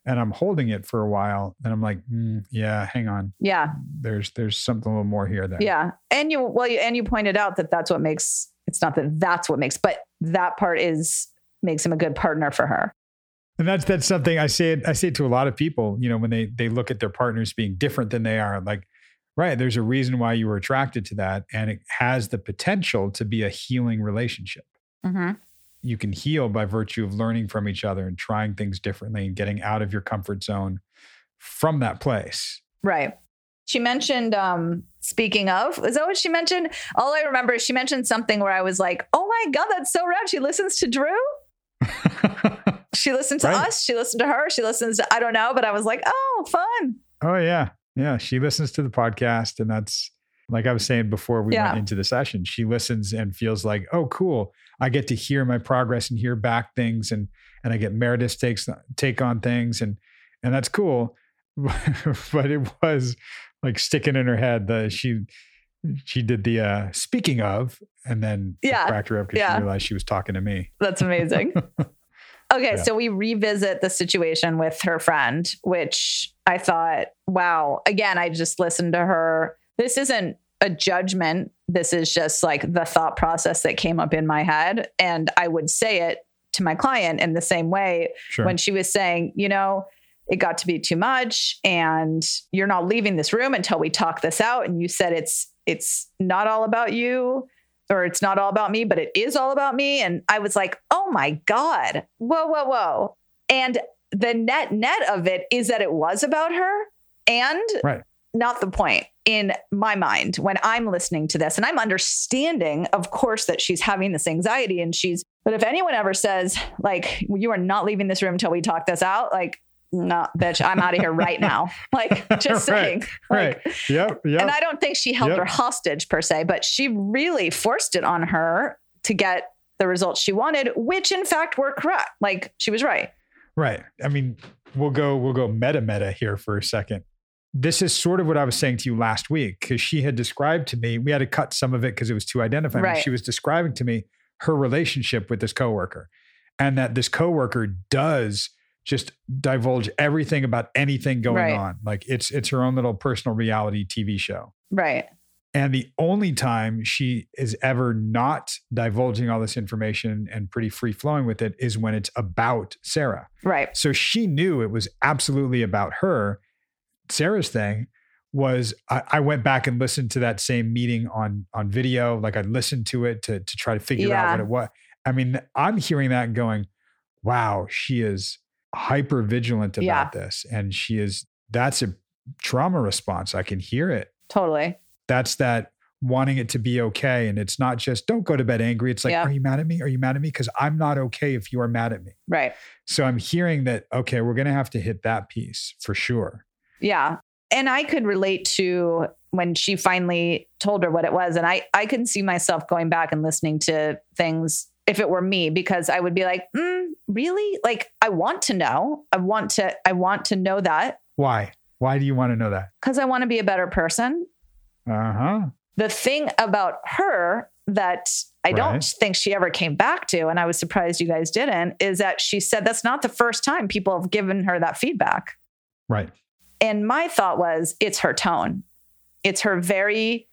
and I'm holding it for a while and I'm like mm, yeah hang on Yeah. there's there's something a little more here there Yeah. And you, well, you, and you pointed out that that's what makes, it's not that that's what makes, but that part is, makes him a good partner for her. and that's that's something I say it I say it to a lot of people you know when they they look at their partners being different than they are like right there's a reason why you were attracted to that and it has the potential to be a healing relationship Mm-hmm. You can heal by virtue of learning from each other and trying things differently and getting out of your comfort zone from that place Right. She mentioned, um, speaking of, is that what she mentioned? All I remember is she mentioned something where I was like, oh my God, that's so rad. She listens to Drew. [laughs] She listened to Right. us. She listened to her. She listens to, I don't know, but I was like, oh, fun. Oh yeah. Yeah. She listens to the podcast and that's like I was saying before we Yeah. went into the session. She listens and feels like, oh, cool. I get to hear my progress and hear back things and and I get Meredith's takes take on things and and that's cool. [laughs] but it was like sticking in her head that she she did the uh speaking of and then Yeah. cracked her up because Yeah. she realized she was talking to me. That's amazing. [laughs] Okay, Yeah. so we revisit the situation with her friend, which I thought, wow. Again, I just listened to her. This isn't a judgment. This is just like the thought process that came up in my head. And I would say it to my client in the same way Sure. when she was saying, you know, it got to be too much and you're not leaving this room until we talk this out. And you said it's it's not all about you or it's not all about me, but it is all about me. And I was like, oh my God, whoa, whoa, whoa. And the net net of it is that it was about her and Right. Not the point in my mind when I'm listening to this. And I'm understanding, of course, that she's having this anxiety and she's, but if anyone ever says, like, you are not leaving this room until we talk this out, like, no, bitch, I'm out of here right now. [laughs] Like, [laughs] just Right. saying. Like, right. Yep. Yep. and I don't think she held Yep. her hostage per se, but she really forced it on her to get the results she wanted, which in fact were correct. Like she was right. Right. I mean, we'll go we'll go meta meta here for a second. This is sort of what I was saying to you last week because she had described to me. We had to cut some of it because it was too identifying. Right. She was describing to me her relationship with this coworker, and that this coworker does just divulge everything about anything going Right. on. Like it's it's her own little personal reality TV show. Right. And the only time she is ever not divulging all this information and pretty free flowing with it is when it's about Sarah. Right. So she knew it was absolutely about her. Sarah's thing was I, I went back and listened to that same meeting on on video. Like I listened to it to to try to figure out what it was. I mean, I'm hearing that and going, wow, she is hyper vigilant about Yeah. this. And she is that's a trauma response. I can hear it. Totally. That's that wanting it to be okay. And it's not just don't go to bed angry. It's like, Yeah. are you mad at me? Are you mad at me? Because I'm not okay if you are mad at me. Right. So I'm hearing that, okay, we're going to have to hit that piece for sure. Yeah. And I could relate to when she finally told her what it was. And I, I can see myself going back and listening to things if it were me, because I would be like, mm, really? Like, I want to know. I want to, I want to know that Why? Why do you want to know that? because I want to be a better person. Uh huh. The thing about her that I don't think she ever came back to, and I was surprised you guys didn't, is that she said that's not the first time people have given her that feedback. Right. And my thought was, it's her tone. It's her very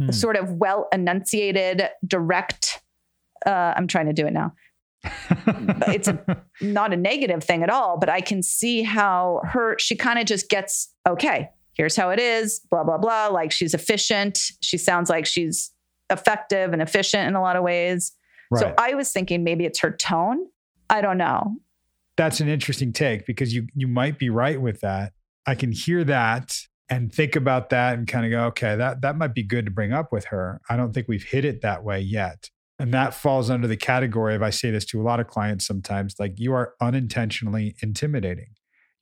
Hmm. sort of well enunciated, direct. Uh, I'm trying to do it now. [laughs] it's a- Not a negative thing at all, but I can see how her, she kind of just gets, okay, here's how it is, blah, blah, blah. Like she's efficient. She sounds like she's effective and efficient in a lot of ways. right. So I was thinking maybe it's her tone. I don't know. That's an interesting take because you you might be right with that. I can hear that and think about that and kind of go, okay, that that might be good to bring up with her. I don't think we've hit it that way yet. And that falls under the category of I say this to a lot of clients sometimes, like you are unintentionally intimidating.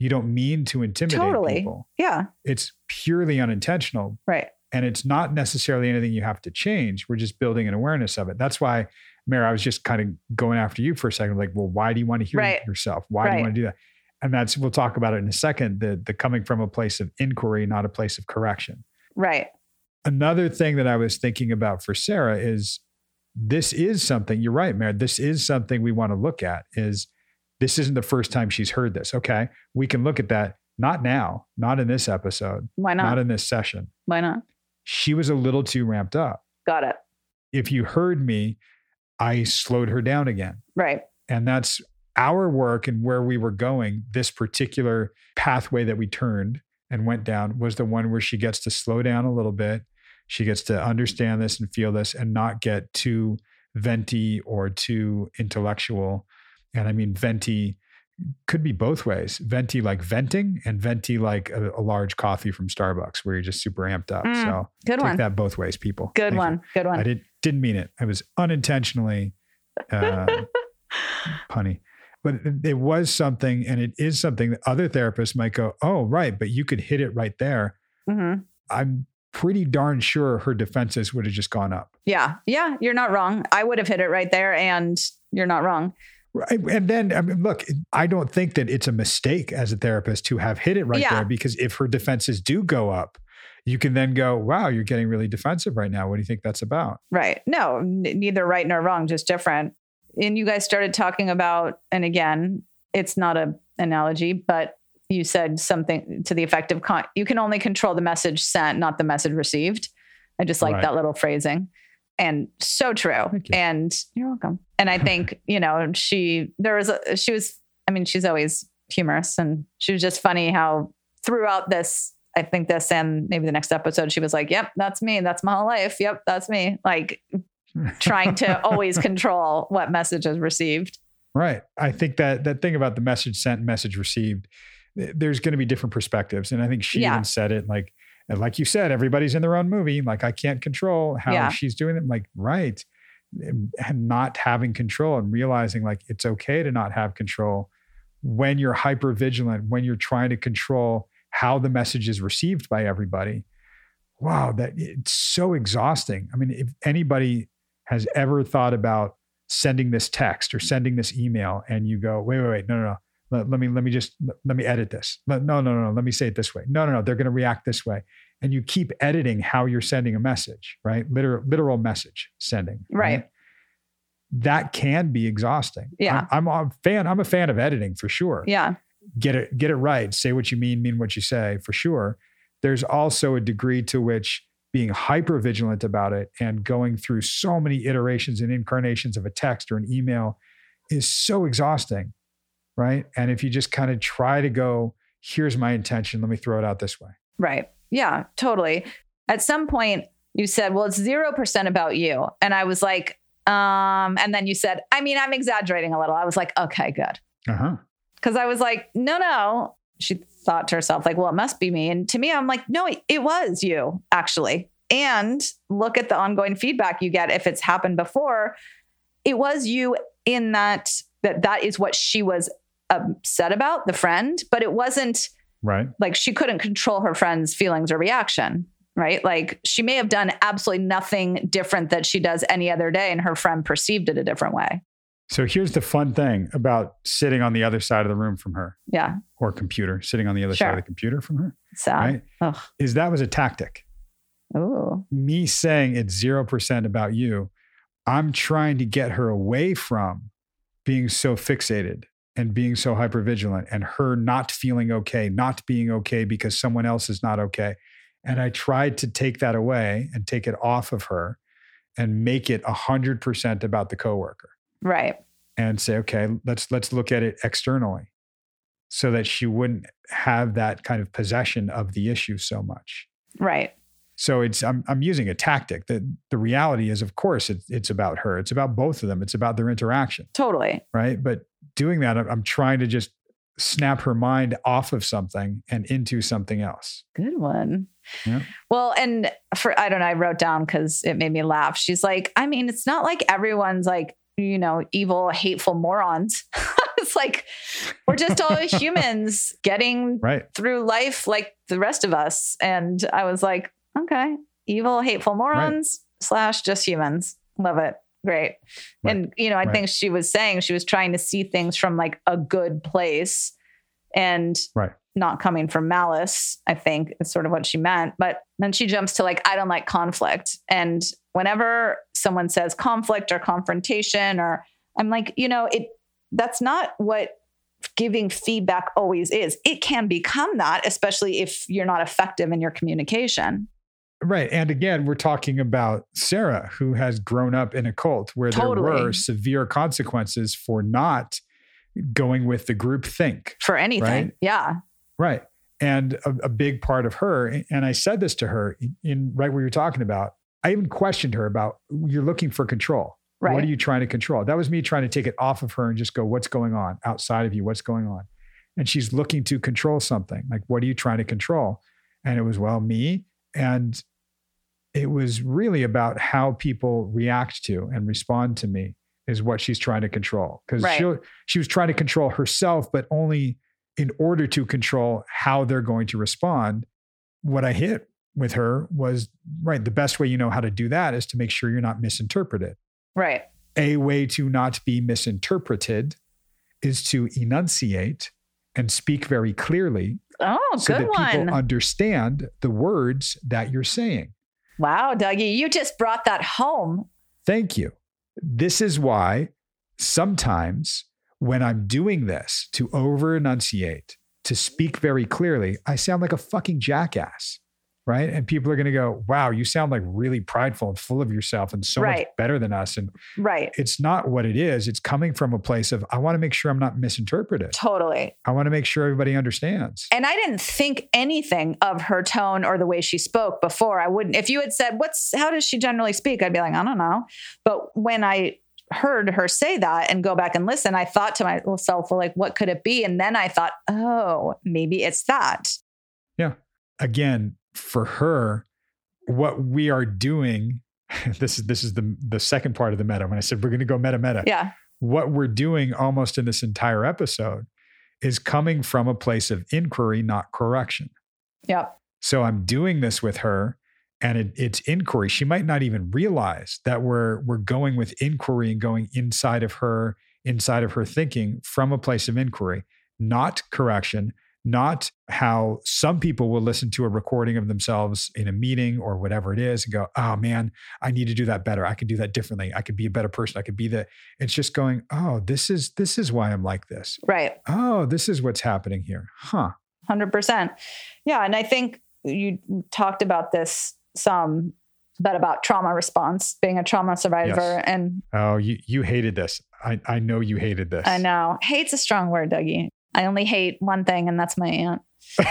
You don't mean to intimidate Totally. people. Yeah. It's purely unintentional. Right. and it's not necessarily anything you have to change. We're just building an awareness of it. That's why, Mary, I was just kind of going after you for a second. Like, well, why do you want to hear Right. yourself? Why do you want to do that? And that's we'll talk about it in a second. The the coming from a place of inquiry, not a place of correction. Right. Another thing that I was thinking about for Sarah is this is something. You're right, Mary. This is something we want to look at. Is this isn't the first time she's heard this? Okay, we can look at that. Not now, not in this episode, Why not? not in this session. Why not? She was a little too ramped up. Got it. if you heard me, I slowed her down again. Right. And that's our work and where we were going. This particular pathway that we turned and went down was the one where she gets to slow down a little bit. She gets to understand this and feel this and not get too venti or too intellectual. And I mean, venti could be both ways venti like venting and venti like a, a large coffee from Starbucks where you're just super amped up. Mm, so Good take one. that both ways, people. Good Thank you. one. Good one. I did, didn't mean it. I was unintentionally uh, [laughs] punny. But it, was something, and it is something that other therapists might go, oh, right, but you could hit it right there. hmm I'm pretty darn sure her defenses would have just gone up. Yeah. Yeah. You're not wrong. I would have hit it right there, and you're not wrong. Right. And then, I mean, look, I don't think that it's a mistake as a therapist to have hit it right Yeah. there because if her defenses do go up, you can then go, wow, you're getting really defensive right now. What do you think that's about? Right. No, n- neither right nor wrong, just different. And you guys started talking about, and again, it's not a analogy, but you said something to the effect of con- you can only control the message sent, not the message received. I just like Right. that little phrasing. And so true. You. And you're welcome. And I think, [laughs] you know, she there was a she was I mean, she's always humorous and she was just funny how throughout this I think this and maybe the next episode she was like, "Yep, that's me. That's my whole life. Yep, that's me." Like trying to always control what message is received. Right. I think that that thing about the message sent, message received, there's going to be different perspectives. And I think she Yeah. even said it like, like you said, everybody's in their own movie. Like I can't control how Yeah. she's doing it. I'm like, right. And not having control and realizing like it's okay to not have control when you're hyper vigilant, when you're trying to control how the message is received by everybody. Wow, that it's so exhausting. I mean, if anybody has ever thought about sending this text or sending this email and you go, wait, wait, wait, no, no, no. Let, let me let me just let, let me edit this. Let, no, no, no, no. Let me say it this way. No, no, no. They're going to react this way, and you keep editing how you're sending a message, right? Literal, literal message sending, Right. That can be exhausting. Yeah. I'm, I'm a fan. I'm a fan of editing for sure Yeah. get it get it right say what you mean mean what you say for sure there's also a degree to which being hyper vigilant about it and going through so many iterations and incarnations of a text or an email is so exhausting. Right. And if you just kind of try to go, here's my intention, let me throw it out this way. Right. Yeah, totally. At some point, you said, well, it's 0% about you. And I was like, um, and then you said, I mean, I'm exaggerating a little. I was like, okay, good. Uh huh. Cause I was like, no, no. She thought to herself, like, well, it must be me. And to me, I'm like, no, it, it was you, actually. And look at the ongoing feedback you get if it's happened before. It was you in that that that is what she was upset about, the friend, but it wasn't Right. like she couldn't control her friend's feelings or reaction right like she may have done absolutely nothing different that she does any other day and her friend perceived it a different way So here's the fun thing about sitting on the other side of the room from her yeah or computer, sitting on the other side of the computer from her, sad right? Ugh. Is that was a tactic. Ooh. Me saying it's 0% about you, I'm trying to get her away from being so fixated and being so hypervigilant and her not feeling okay, not being okay because someone else is not okay. And I tried to take that away and take it off of her and make it 100% about the coworker right and say, okay, let's let's look at it externally, so that she wouldn't have that kind of possession of the issue so much. right So it's I'm I'm using a tactic. that the reality is, of course, it's it's about her. It's about both of them. It's about their interaction, totally right? But doing that, I'm, I'm trying to just snap her mind off of something and into something else. good one Yeah. well and for i don't know i wrote down because it made me laugh she's like i mean it's not like everyone's like you know evil hateful morons [laughs] it's like we're just all [laughs] humans getting Right. through life like the rest of us. And I was like, okay, evil, hateful morons slash just humans. Love it. Great. Right. And, you know, I Right. think she was saying she was trying to see things from like a good place and Right. not coming from malice, I think is sort of what she meant. But then she jumps to like, I don't like conflict. And whenever someone says conflict or confrontation, or I'm like, you know, it that's not what giving feedback always is. It can become that, especially if you're not effective in your communication. Right. And again, we're talking about Sarah, who has grown up in a cult where there were severe consequences for not going with the group think. For anything. Right. Yeah. Right. And a, a big part of her, and I said this to her in, in right where you're talking about, I even questioned her about you're looking for control. Right. What are you trying to control? That was me trying to take it off of her and just go, what's going on outside of you? What's going on? And she's looking to control something. Like, what are you trying to control? And it was, well, me. And it was really about how people react to and respond to me is what she's trying to control. Because Right. she she was trying to control herself, but only in order to control how they're going to respond. What I hit with her was right. The best way you know how to do that is to make sure you're not misinterpreted. Right. A way to not be misinterpreted is to enunciate and speak very clearly Oh, so good that people one. understand the words that you're saying. wow, Dougie, you just brought that home. Thank you. This is why sometimes when I'm doing this to over enunciate, to speak very clearly, I sound like a fucking jackass. Right. And people are going to go, wow, you sound like really prideful and full of yourself and so much Right. better than us. And Right. it's not what it is. It's coming from a place of, I want to make sure I'm not misinterpreted. Totally. I want to make sure everybody understands. And I didn't think anything of her tone or the way she spoke before. I wouldn't, if you had said, What's how does she generally speak? I'd be like, I don't know. But when I heard her say that and go back and listen, I thought to myself, well, like, what could it be? And then I thought, oh, maybe it's that. Yeah. Again, for her, what we are doing, [laughs] this is this is the the second part of the meta. When I said we're going to go meta meta, Yeah. what we're doing almost in this entire episode is coming from a place of inquiry, not correction. Yep. So I'm doing this with her, and it, it's inquiry. She might not even realize that we're we're going with inquiry and going inside of her, inside of her thinking from a place of inquiry, not correction, not how some people will listen to a recording of themselves in a meeting or whatever it is and go, oh man, I need to do that better. I can do that differently. I could be a better person. I could be the. It's just going, oh, this is this is why I'm like this. Right. Oh, this is what's happening here. Huh. 100%. Yeah. And I think you talked about this some, but about trauma response, being a trauma survivor. Yes. And Oh, you you hated this. I I know you hated this. I know hate's a strong word, Dougie. I only hate one thing, and that's my aunt. Um,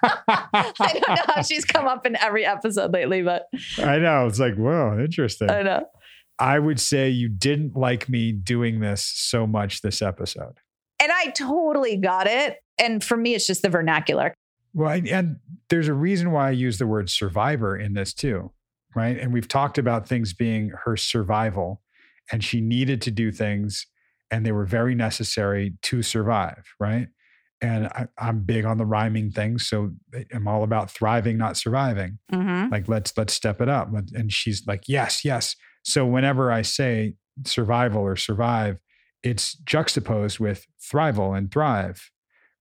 [laughs] I don't know how she's come up in every episode lately, but I know. It's like, whoa, interesting. I know. I would say you didn't like me doing this so much this episode. And I totally got it. And for me, it's just the vernacular. Well, and there's a reason why I use the word survivor in this too, right? And we've talked about things being her survival, and she needed to do things, and they were very necessary to survive, right? And I, I'm big on the rhyming things, so I'm all about thriving, not surviving. Mm-hmm. Like let's let's step it up. And she's like, yes, yes. So whenever I say survival or survive, it's juxtaposed with thrival and thrive,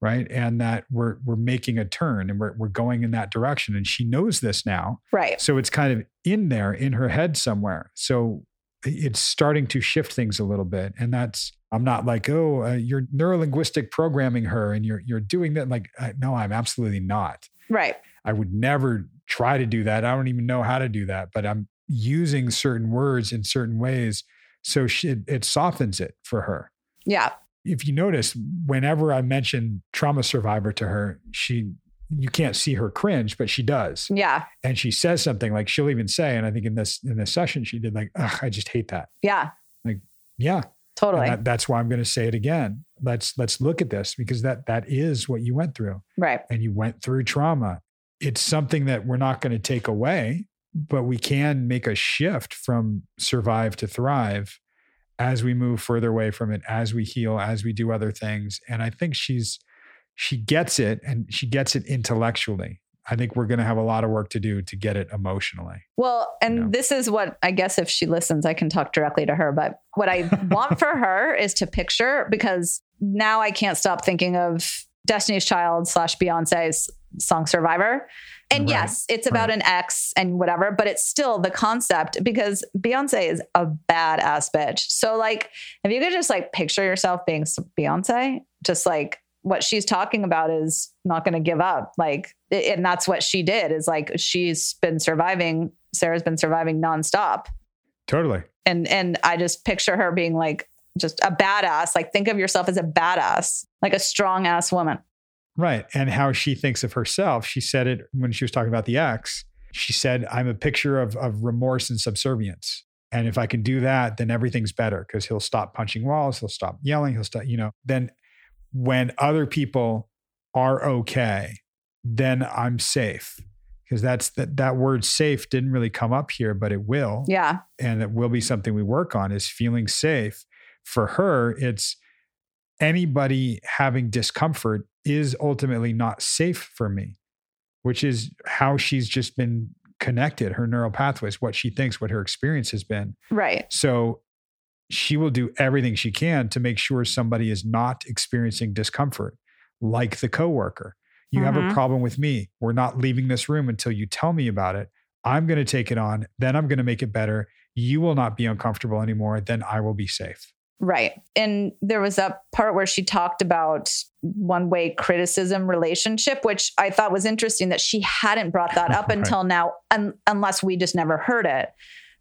right? And that we're we're making a turn and we're we're going in that direction. And she knows this now. Right. So it's kind of in there in her head somewhere. So it's starting to shift things a little bit. And that's I'm not like, oh, uh, you're neurolinguistic programming her and you're you're doing that. Like, uh, no, I'm absolutely not. Right. I would never try to do that. I don't even know how to do that, but I'm using certain words in certain ways. So she, it, it softens it for her. Yeah. If you notice, whenever I mention trauma survivor to her, she, you can't see her cringe, but she does. Yeah. And she says something like she'll even say, and I think in this, in this session, she did like, I just hate that. Yeah. Like, yeah. Totally. that- that's why I'm going to say it again. Let's, let's look at this because that, that is what you went through. right. and you went through trauma. It's something that we're not going to take away, but we can make a shift from survive to thrive as we move further away from it, as we heal, as we do other things. And I think she's, she gets it and she gets it intellectually. I think we're going to have a lot of work to do to get it emotionally. Well, and know? this is what I guess if she listens, I can talk directly to her. But what I want for [laughs] her is to picture because now I can't stop thinking of Destiny's Child slash Beyonce's song Survivor. And Right, yes, it's about right. an ex and whatever, but it's still the concept because Beyonce is a badass bitch. So, like, if you could just like picture yourself being Beyonce, just like what she's talking about is not going to give up. Like, and that's what she did is like she's been surviving. Sarah's been surviving nonstop. Totally. And, and I just picture her being like just a badass. Like, think of yourself as a badass, like a strong ass woman. Right. And how she thinks of herself. She said it when she was talking about the ex. She said, I'm a picture of, of remorse and subservience. And if I can do that, then everything's better because he'll stop punching walls, he'll stop yelling, he'll stop, you know, then when other people are okay, then I'm safe. Because that's that that word safe didn't really come up here, but it will Yeah. and it will be something we work on is feeling safe. For her, it's anybody having discomfort is ultimately not safe for me, which is how she's just been connected, her neural pathways, what she thinks, what her experience has been. Right. So she will do everything she can to make sure somebody is not experiencing discomfort, like the coworker. You have a Mhm. problem with me. We're not leaving this room until you tell me about it. I'm going to take it on. Then I'm going to make it better. You will not be uncomfortable anymore. Then I will be safe. Right. And there was that part where she talked about one way criticism relationship, which I thought was interesting that she hadn't brought that up [laughs] Right. until now, un- unless we just never heard it.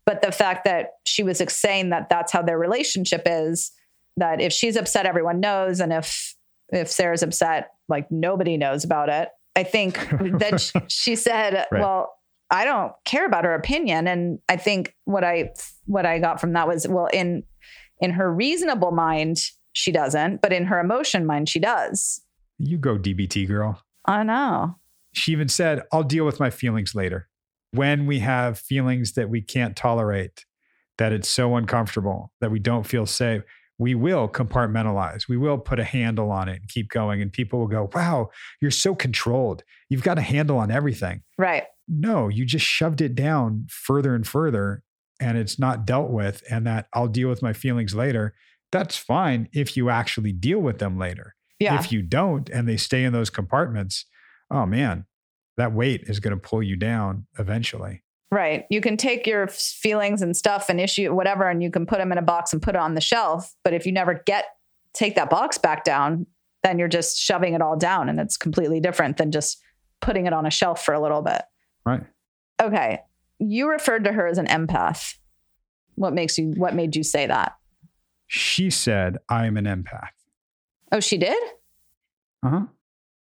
But the fact that she was saying that that's how their relationship is, that if she's upset, everyone knows. And if, if Sarah's upset, like nobody knows about it. I think [laughs] that she said, Right. well, I don't care about her opinion. And I think what I, what I got from that was, well, in, in her reasonable mind, she doesn't, but in her emotion mind, she does. You go, DBT girl. I know. She even said, I'll deal with my feelings later. When we have feelings that we can't tolerate, that it's so uncomfortable, that we don't feel safe, we will compartmentalize. We will put a handle on it and keep going. And people will go, wow, you're so controlled. You've got a handle on everything. Right. No, you just shoved it down further and further and it's not dealt with. And that I'll deal with my feelings later. That's fine if you actually deal with them later. Yeah. If you don't and they stay in those compartments, oh man, that weight is going to pull you down eventually. right. You can take your feelings and stuff and issue whatever, and you can put them in a box and put it on the shelf. But if you never get, take that box back down, then you're just shoving it all down. And it's completely different than just putting it on a shelf for a little bit. Right. Okay. You referred to her as an empath. What makes you what made you say that? She said, I'm an empath. Oh, she did? Uh-huh.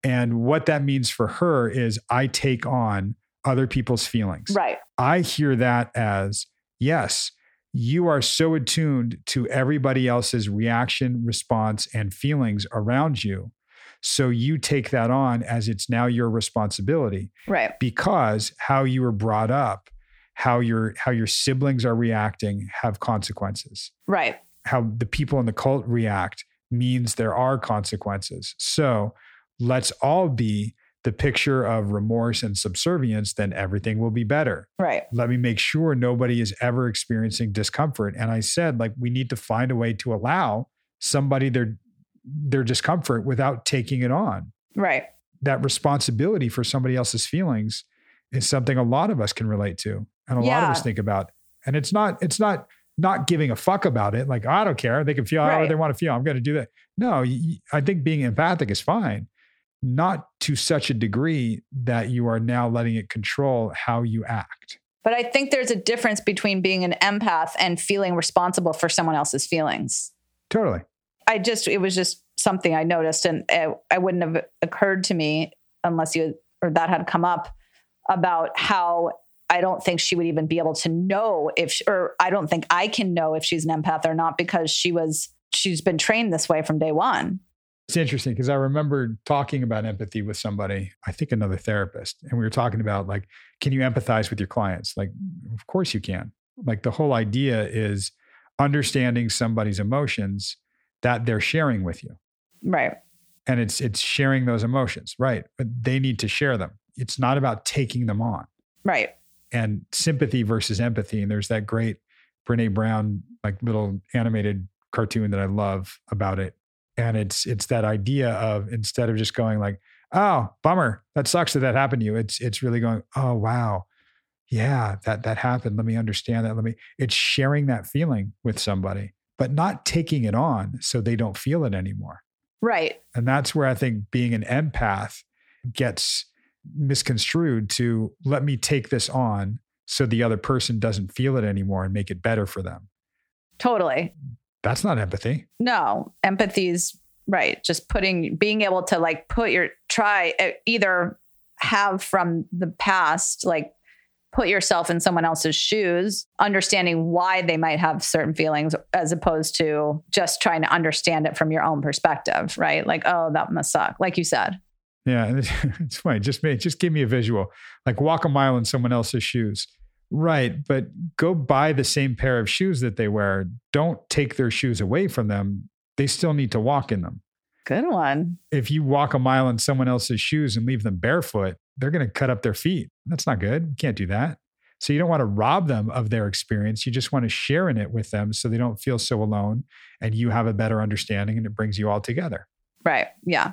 And what that means for her is I take on other people's feelings. Right. I hear that as yes, you are so attuned to everybody else's reaction, response, and feelings around you. So you take that on as it's now your responsibility Right. because how you were brought up, how your how your siblings are reacting have consequences. Right. How the people in the cult react means there are consequences. So let's all be the picture of remorse and subservience, then everything will be better. Right. Let me make sure nobody is ever experiencing discomfort. And I said, like, we need to find a way to allow somebody their their discomfort without taking it on. Right. That responsibility for somebody else's feelings is something a lot of us can relate to and a lot of us think about. And it's not, it's not not giving a fuck about it. Like, I don't care. They can feel however they want to feel. I'm going to do that. No, I think being empathic is fine. Not to such a degree that you are now letting it control how you act. But I think there's a difference between being an empath and feeling responsible for someone else's feelings. Totally. I just, it was just something I noticed and it, I wouldn't have occurred to me unless you or that had come up about how I don't think she would even be able to know if, she, or I don't think I can know if she's an empath or not because she was, she's been trained this way from day one. It's interesting because I remember talking about empathy with somebody, I think another therapist, and we were talking about like, can you empathize with your clients? Like, of course you can. Like, the whole idea is understanding somebody's emotions that they're sharing with you. Right. And it's it's sharing those emotions, right? But they need to share them. It's not about taking them on. Right. And sympathy versus empathy. And there's that great Brene Brown like little animated cartoon that I love about it. And it's it's that idea of instead of just going like, oh, bummer, that sucks that that happened to you. It's it's really going, oh wow, yeah, that that happened. Let me understand that. Let me. It's sharing that feeling with somebody, but not taking it on so they don't feel it anymore. Right. And that's where I think being an empath gets misconstrued to let me take this on so the other person doesn't feel it anymore and make it better for them. Totally. That's not empathy. No, empathy's right. Just putting, being able to like put your, try either have from the past, like put yourself in someone else's shoes, understanding why they might have certain feelings, as opposed to just trying to understand it from your own perspective, right? Like, oh, that must suck. Like you said. Yeah, it's, [laughs] it's funny. Just me, just give me a visual. Like walk a mile in someone else's shoes. Right, but go buy the same pair of shoes that they wear. Don't take their shoes away from them. They still need to walk in them. Good one. If you walk a mile in someone else's shoes and leave them barefoot, they're going to cut up their feet. That's not good. You can't do that. So you don't want to rob them of their experience. You just want to share in it with them so they don't feel so alone and you have a better understanding and it brings you all together. Right. Yeah.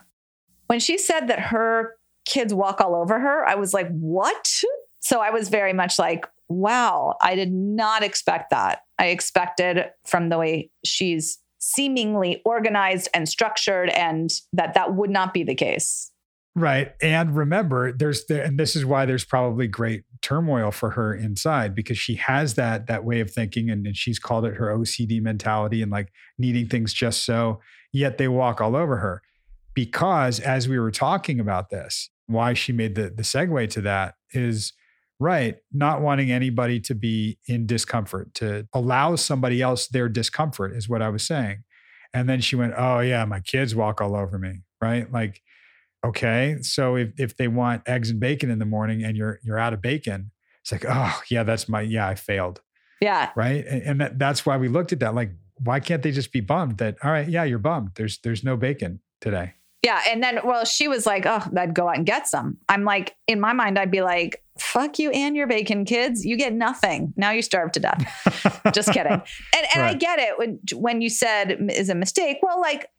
When she said that her kids walk all over her, I was like, what? So I was very much like, wow, I did not expect that. I expected from the way she's seemingly organized and structured and that that would not be the case. Right. And remember, there's the, and this is why there's probably great turmoil for her inside because she has that that way of thinking and, and she's called it her OCD mentality and like needing things just so, yet they walk all over her. Because as we were talking about this, why she made the the segue to that is right, not wanting anybody to be in discomfort, to allow somebody else their discomfort is what I was saying. And then she went, Oh yeah, my kids walk all over me. Right. Like okay so if, if they want eggs and bacon in the morning and you're you're out of bacon it's like oh yeah that's my yeah i failed Yeah. right and, and that, that's why we looked at that like why can't they just be bummed that all right yeah you're bummed there's there's no bacon today Yeah. And then, well, she was like, oh, I'd go out and get some. I'm like, in my mind, I'd be like, fuck you and your bacon kids. You get nothing. Now you starve to death. [laughs] Just kidding. And, and I get it when, when you said is a mistake. Well, like,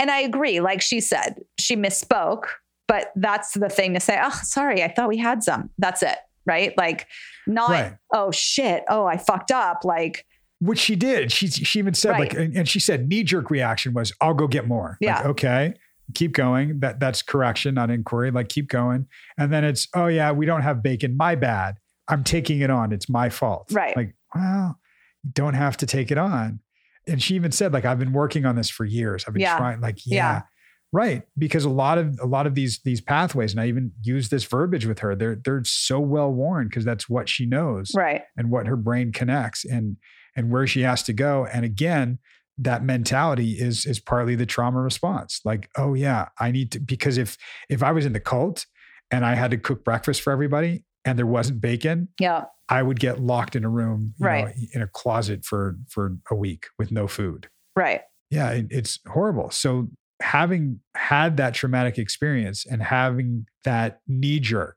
and I agree. Like she said, she misspoke, but that's the thing to say, oh, sorry, I thought we had some. That's it. Right. Like, not, Right. oh, shit. Oh, I fucked up. Like, which she did she she even said like and, and she said knee jerk reaction was i'll go get more Like, Yeah. okay keep going that that's correction not inquiry like keep going and then it's oh yeah we don't have bacon my bad I'm taking it on. It's my fault. Right. Like, well, you don't have to take it on. And she even said, like, I've been working on this for years. I've been Yeah. trying, like, yeah. Yeah. Right. Because a lot of a lot of these these pathways, and I even use this verbiage with her, they're they're so well worn because that's what she knows Right. and what her brain connects and and where she has to go. And again, that mentality is is partly the trauma response. Like, oh yeah, I need to because if if I was in the cult and I had to cook breakfast for everybody and there wasn't bacon, Yeah. I would get locked in a room, you know, Right. in a closet for for a week with no food. Right. Yeah, it, it's horrible. So having had that traumatic experience and having that knee jerk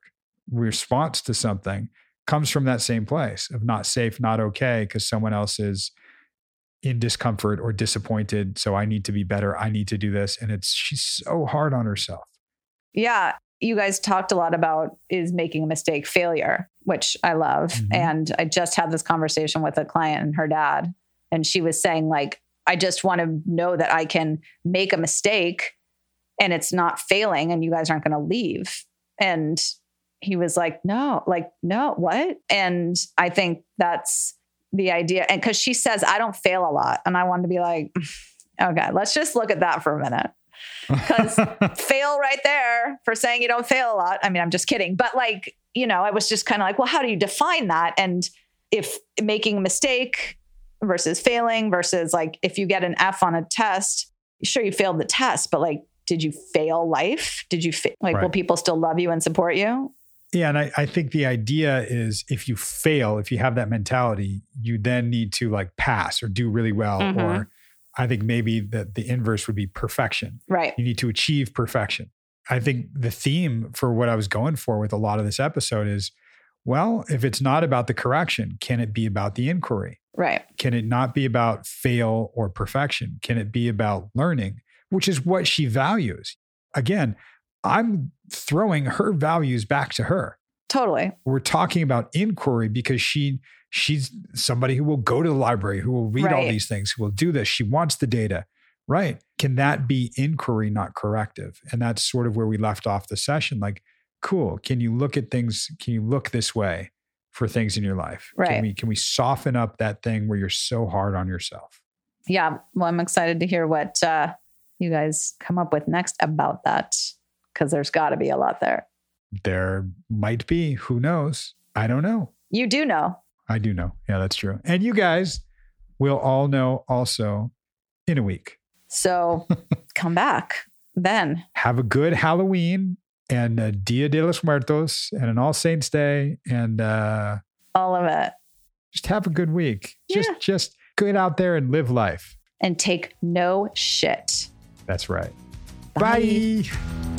response to something comes from that same place of not safe, not okay, because someone else is in discomfort or disappointed. So I need to be better. I need to do this. And it's she's so hard on herself. Yeah. You guys talked a lot about is making a mistake failure, which I love. Mhm. And I just had this conversation with a client and her dad. And she was saying, like, I just want to know that I can make a mistake and it's not failing and you guys aren't going to leave. And he was like, no, like, no, what? And I think that's the idea. And because she says, I don't fail a lot. And I wanted to be like, oh okay, let's just look at that for a minute [laughs] because fail right there for saying you don't fail a lot. I mean, I'm just kidding. But like, you know, I was just kind of like, well, how do you define that? And if making a mistake versus failing versus like if you get an F on a test, sure you failed the test, but like, did you fail life? Did you fa- like, will people still love you and support you? Yeah, and I, I think the idea is if you fail, if you have that mentality, you then need to like pass or do really well. Mhm. Or I think maybe that the inverse would be perfection. Right. You need to achieve perfection. I think the theme for what I was going for with a lot of this episode is well, if it's not about the correction, can it be about the inquiry? Right. Can it not be about fail or perfection? Can it be about learning, which is what she values? Again, I'm throwing her values back to her. Totally. we're talking about inquiry because she she's somebody who will go to the library who will read all these things who will do this. She wants the data. Right. Can that be inquiry not corrective? And that's sort of where we left off the session. Like cool. Can you look at things can you look this way for things in your life? Right. can we can we soften up that thing where you're so hard on yourself? Yeah. Well, I'm excited to hear what uh, you guys come up with next about that because there's got to be a lot there. there might be who knows i don't know You do know. i do know yeah that's true and you guys will all know also in a week So [laughs] come back then. have a good Halloween and a Dia de los Muertos and an All Saints Day and uh, All of it. just have a good week. Just Yeah. just get out there and live life. And take no shit. That's right. Bye. Bye.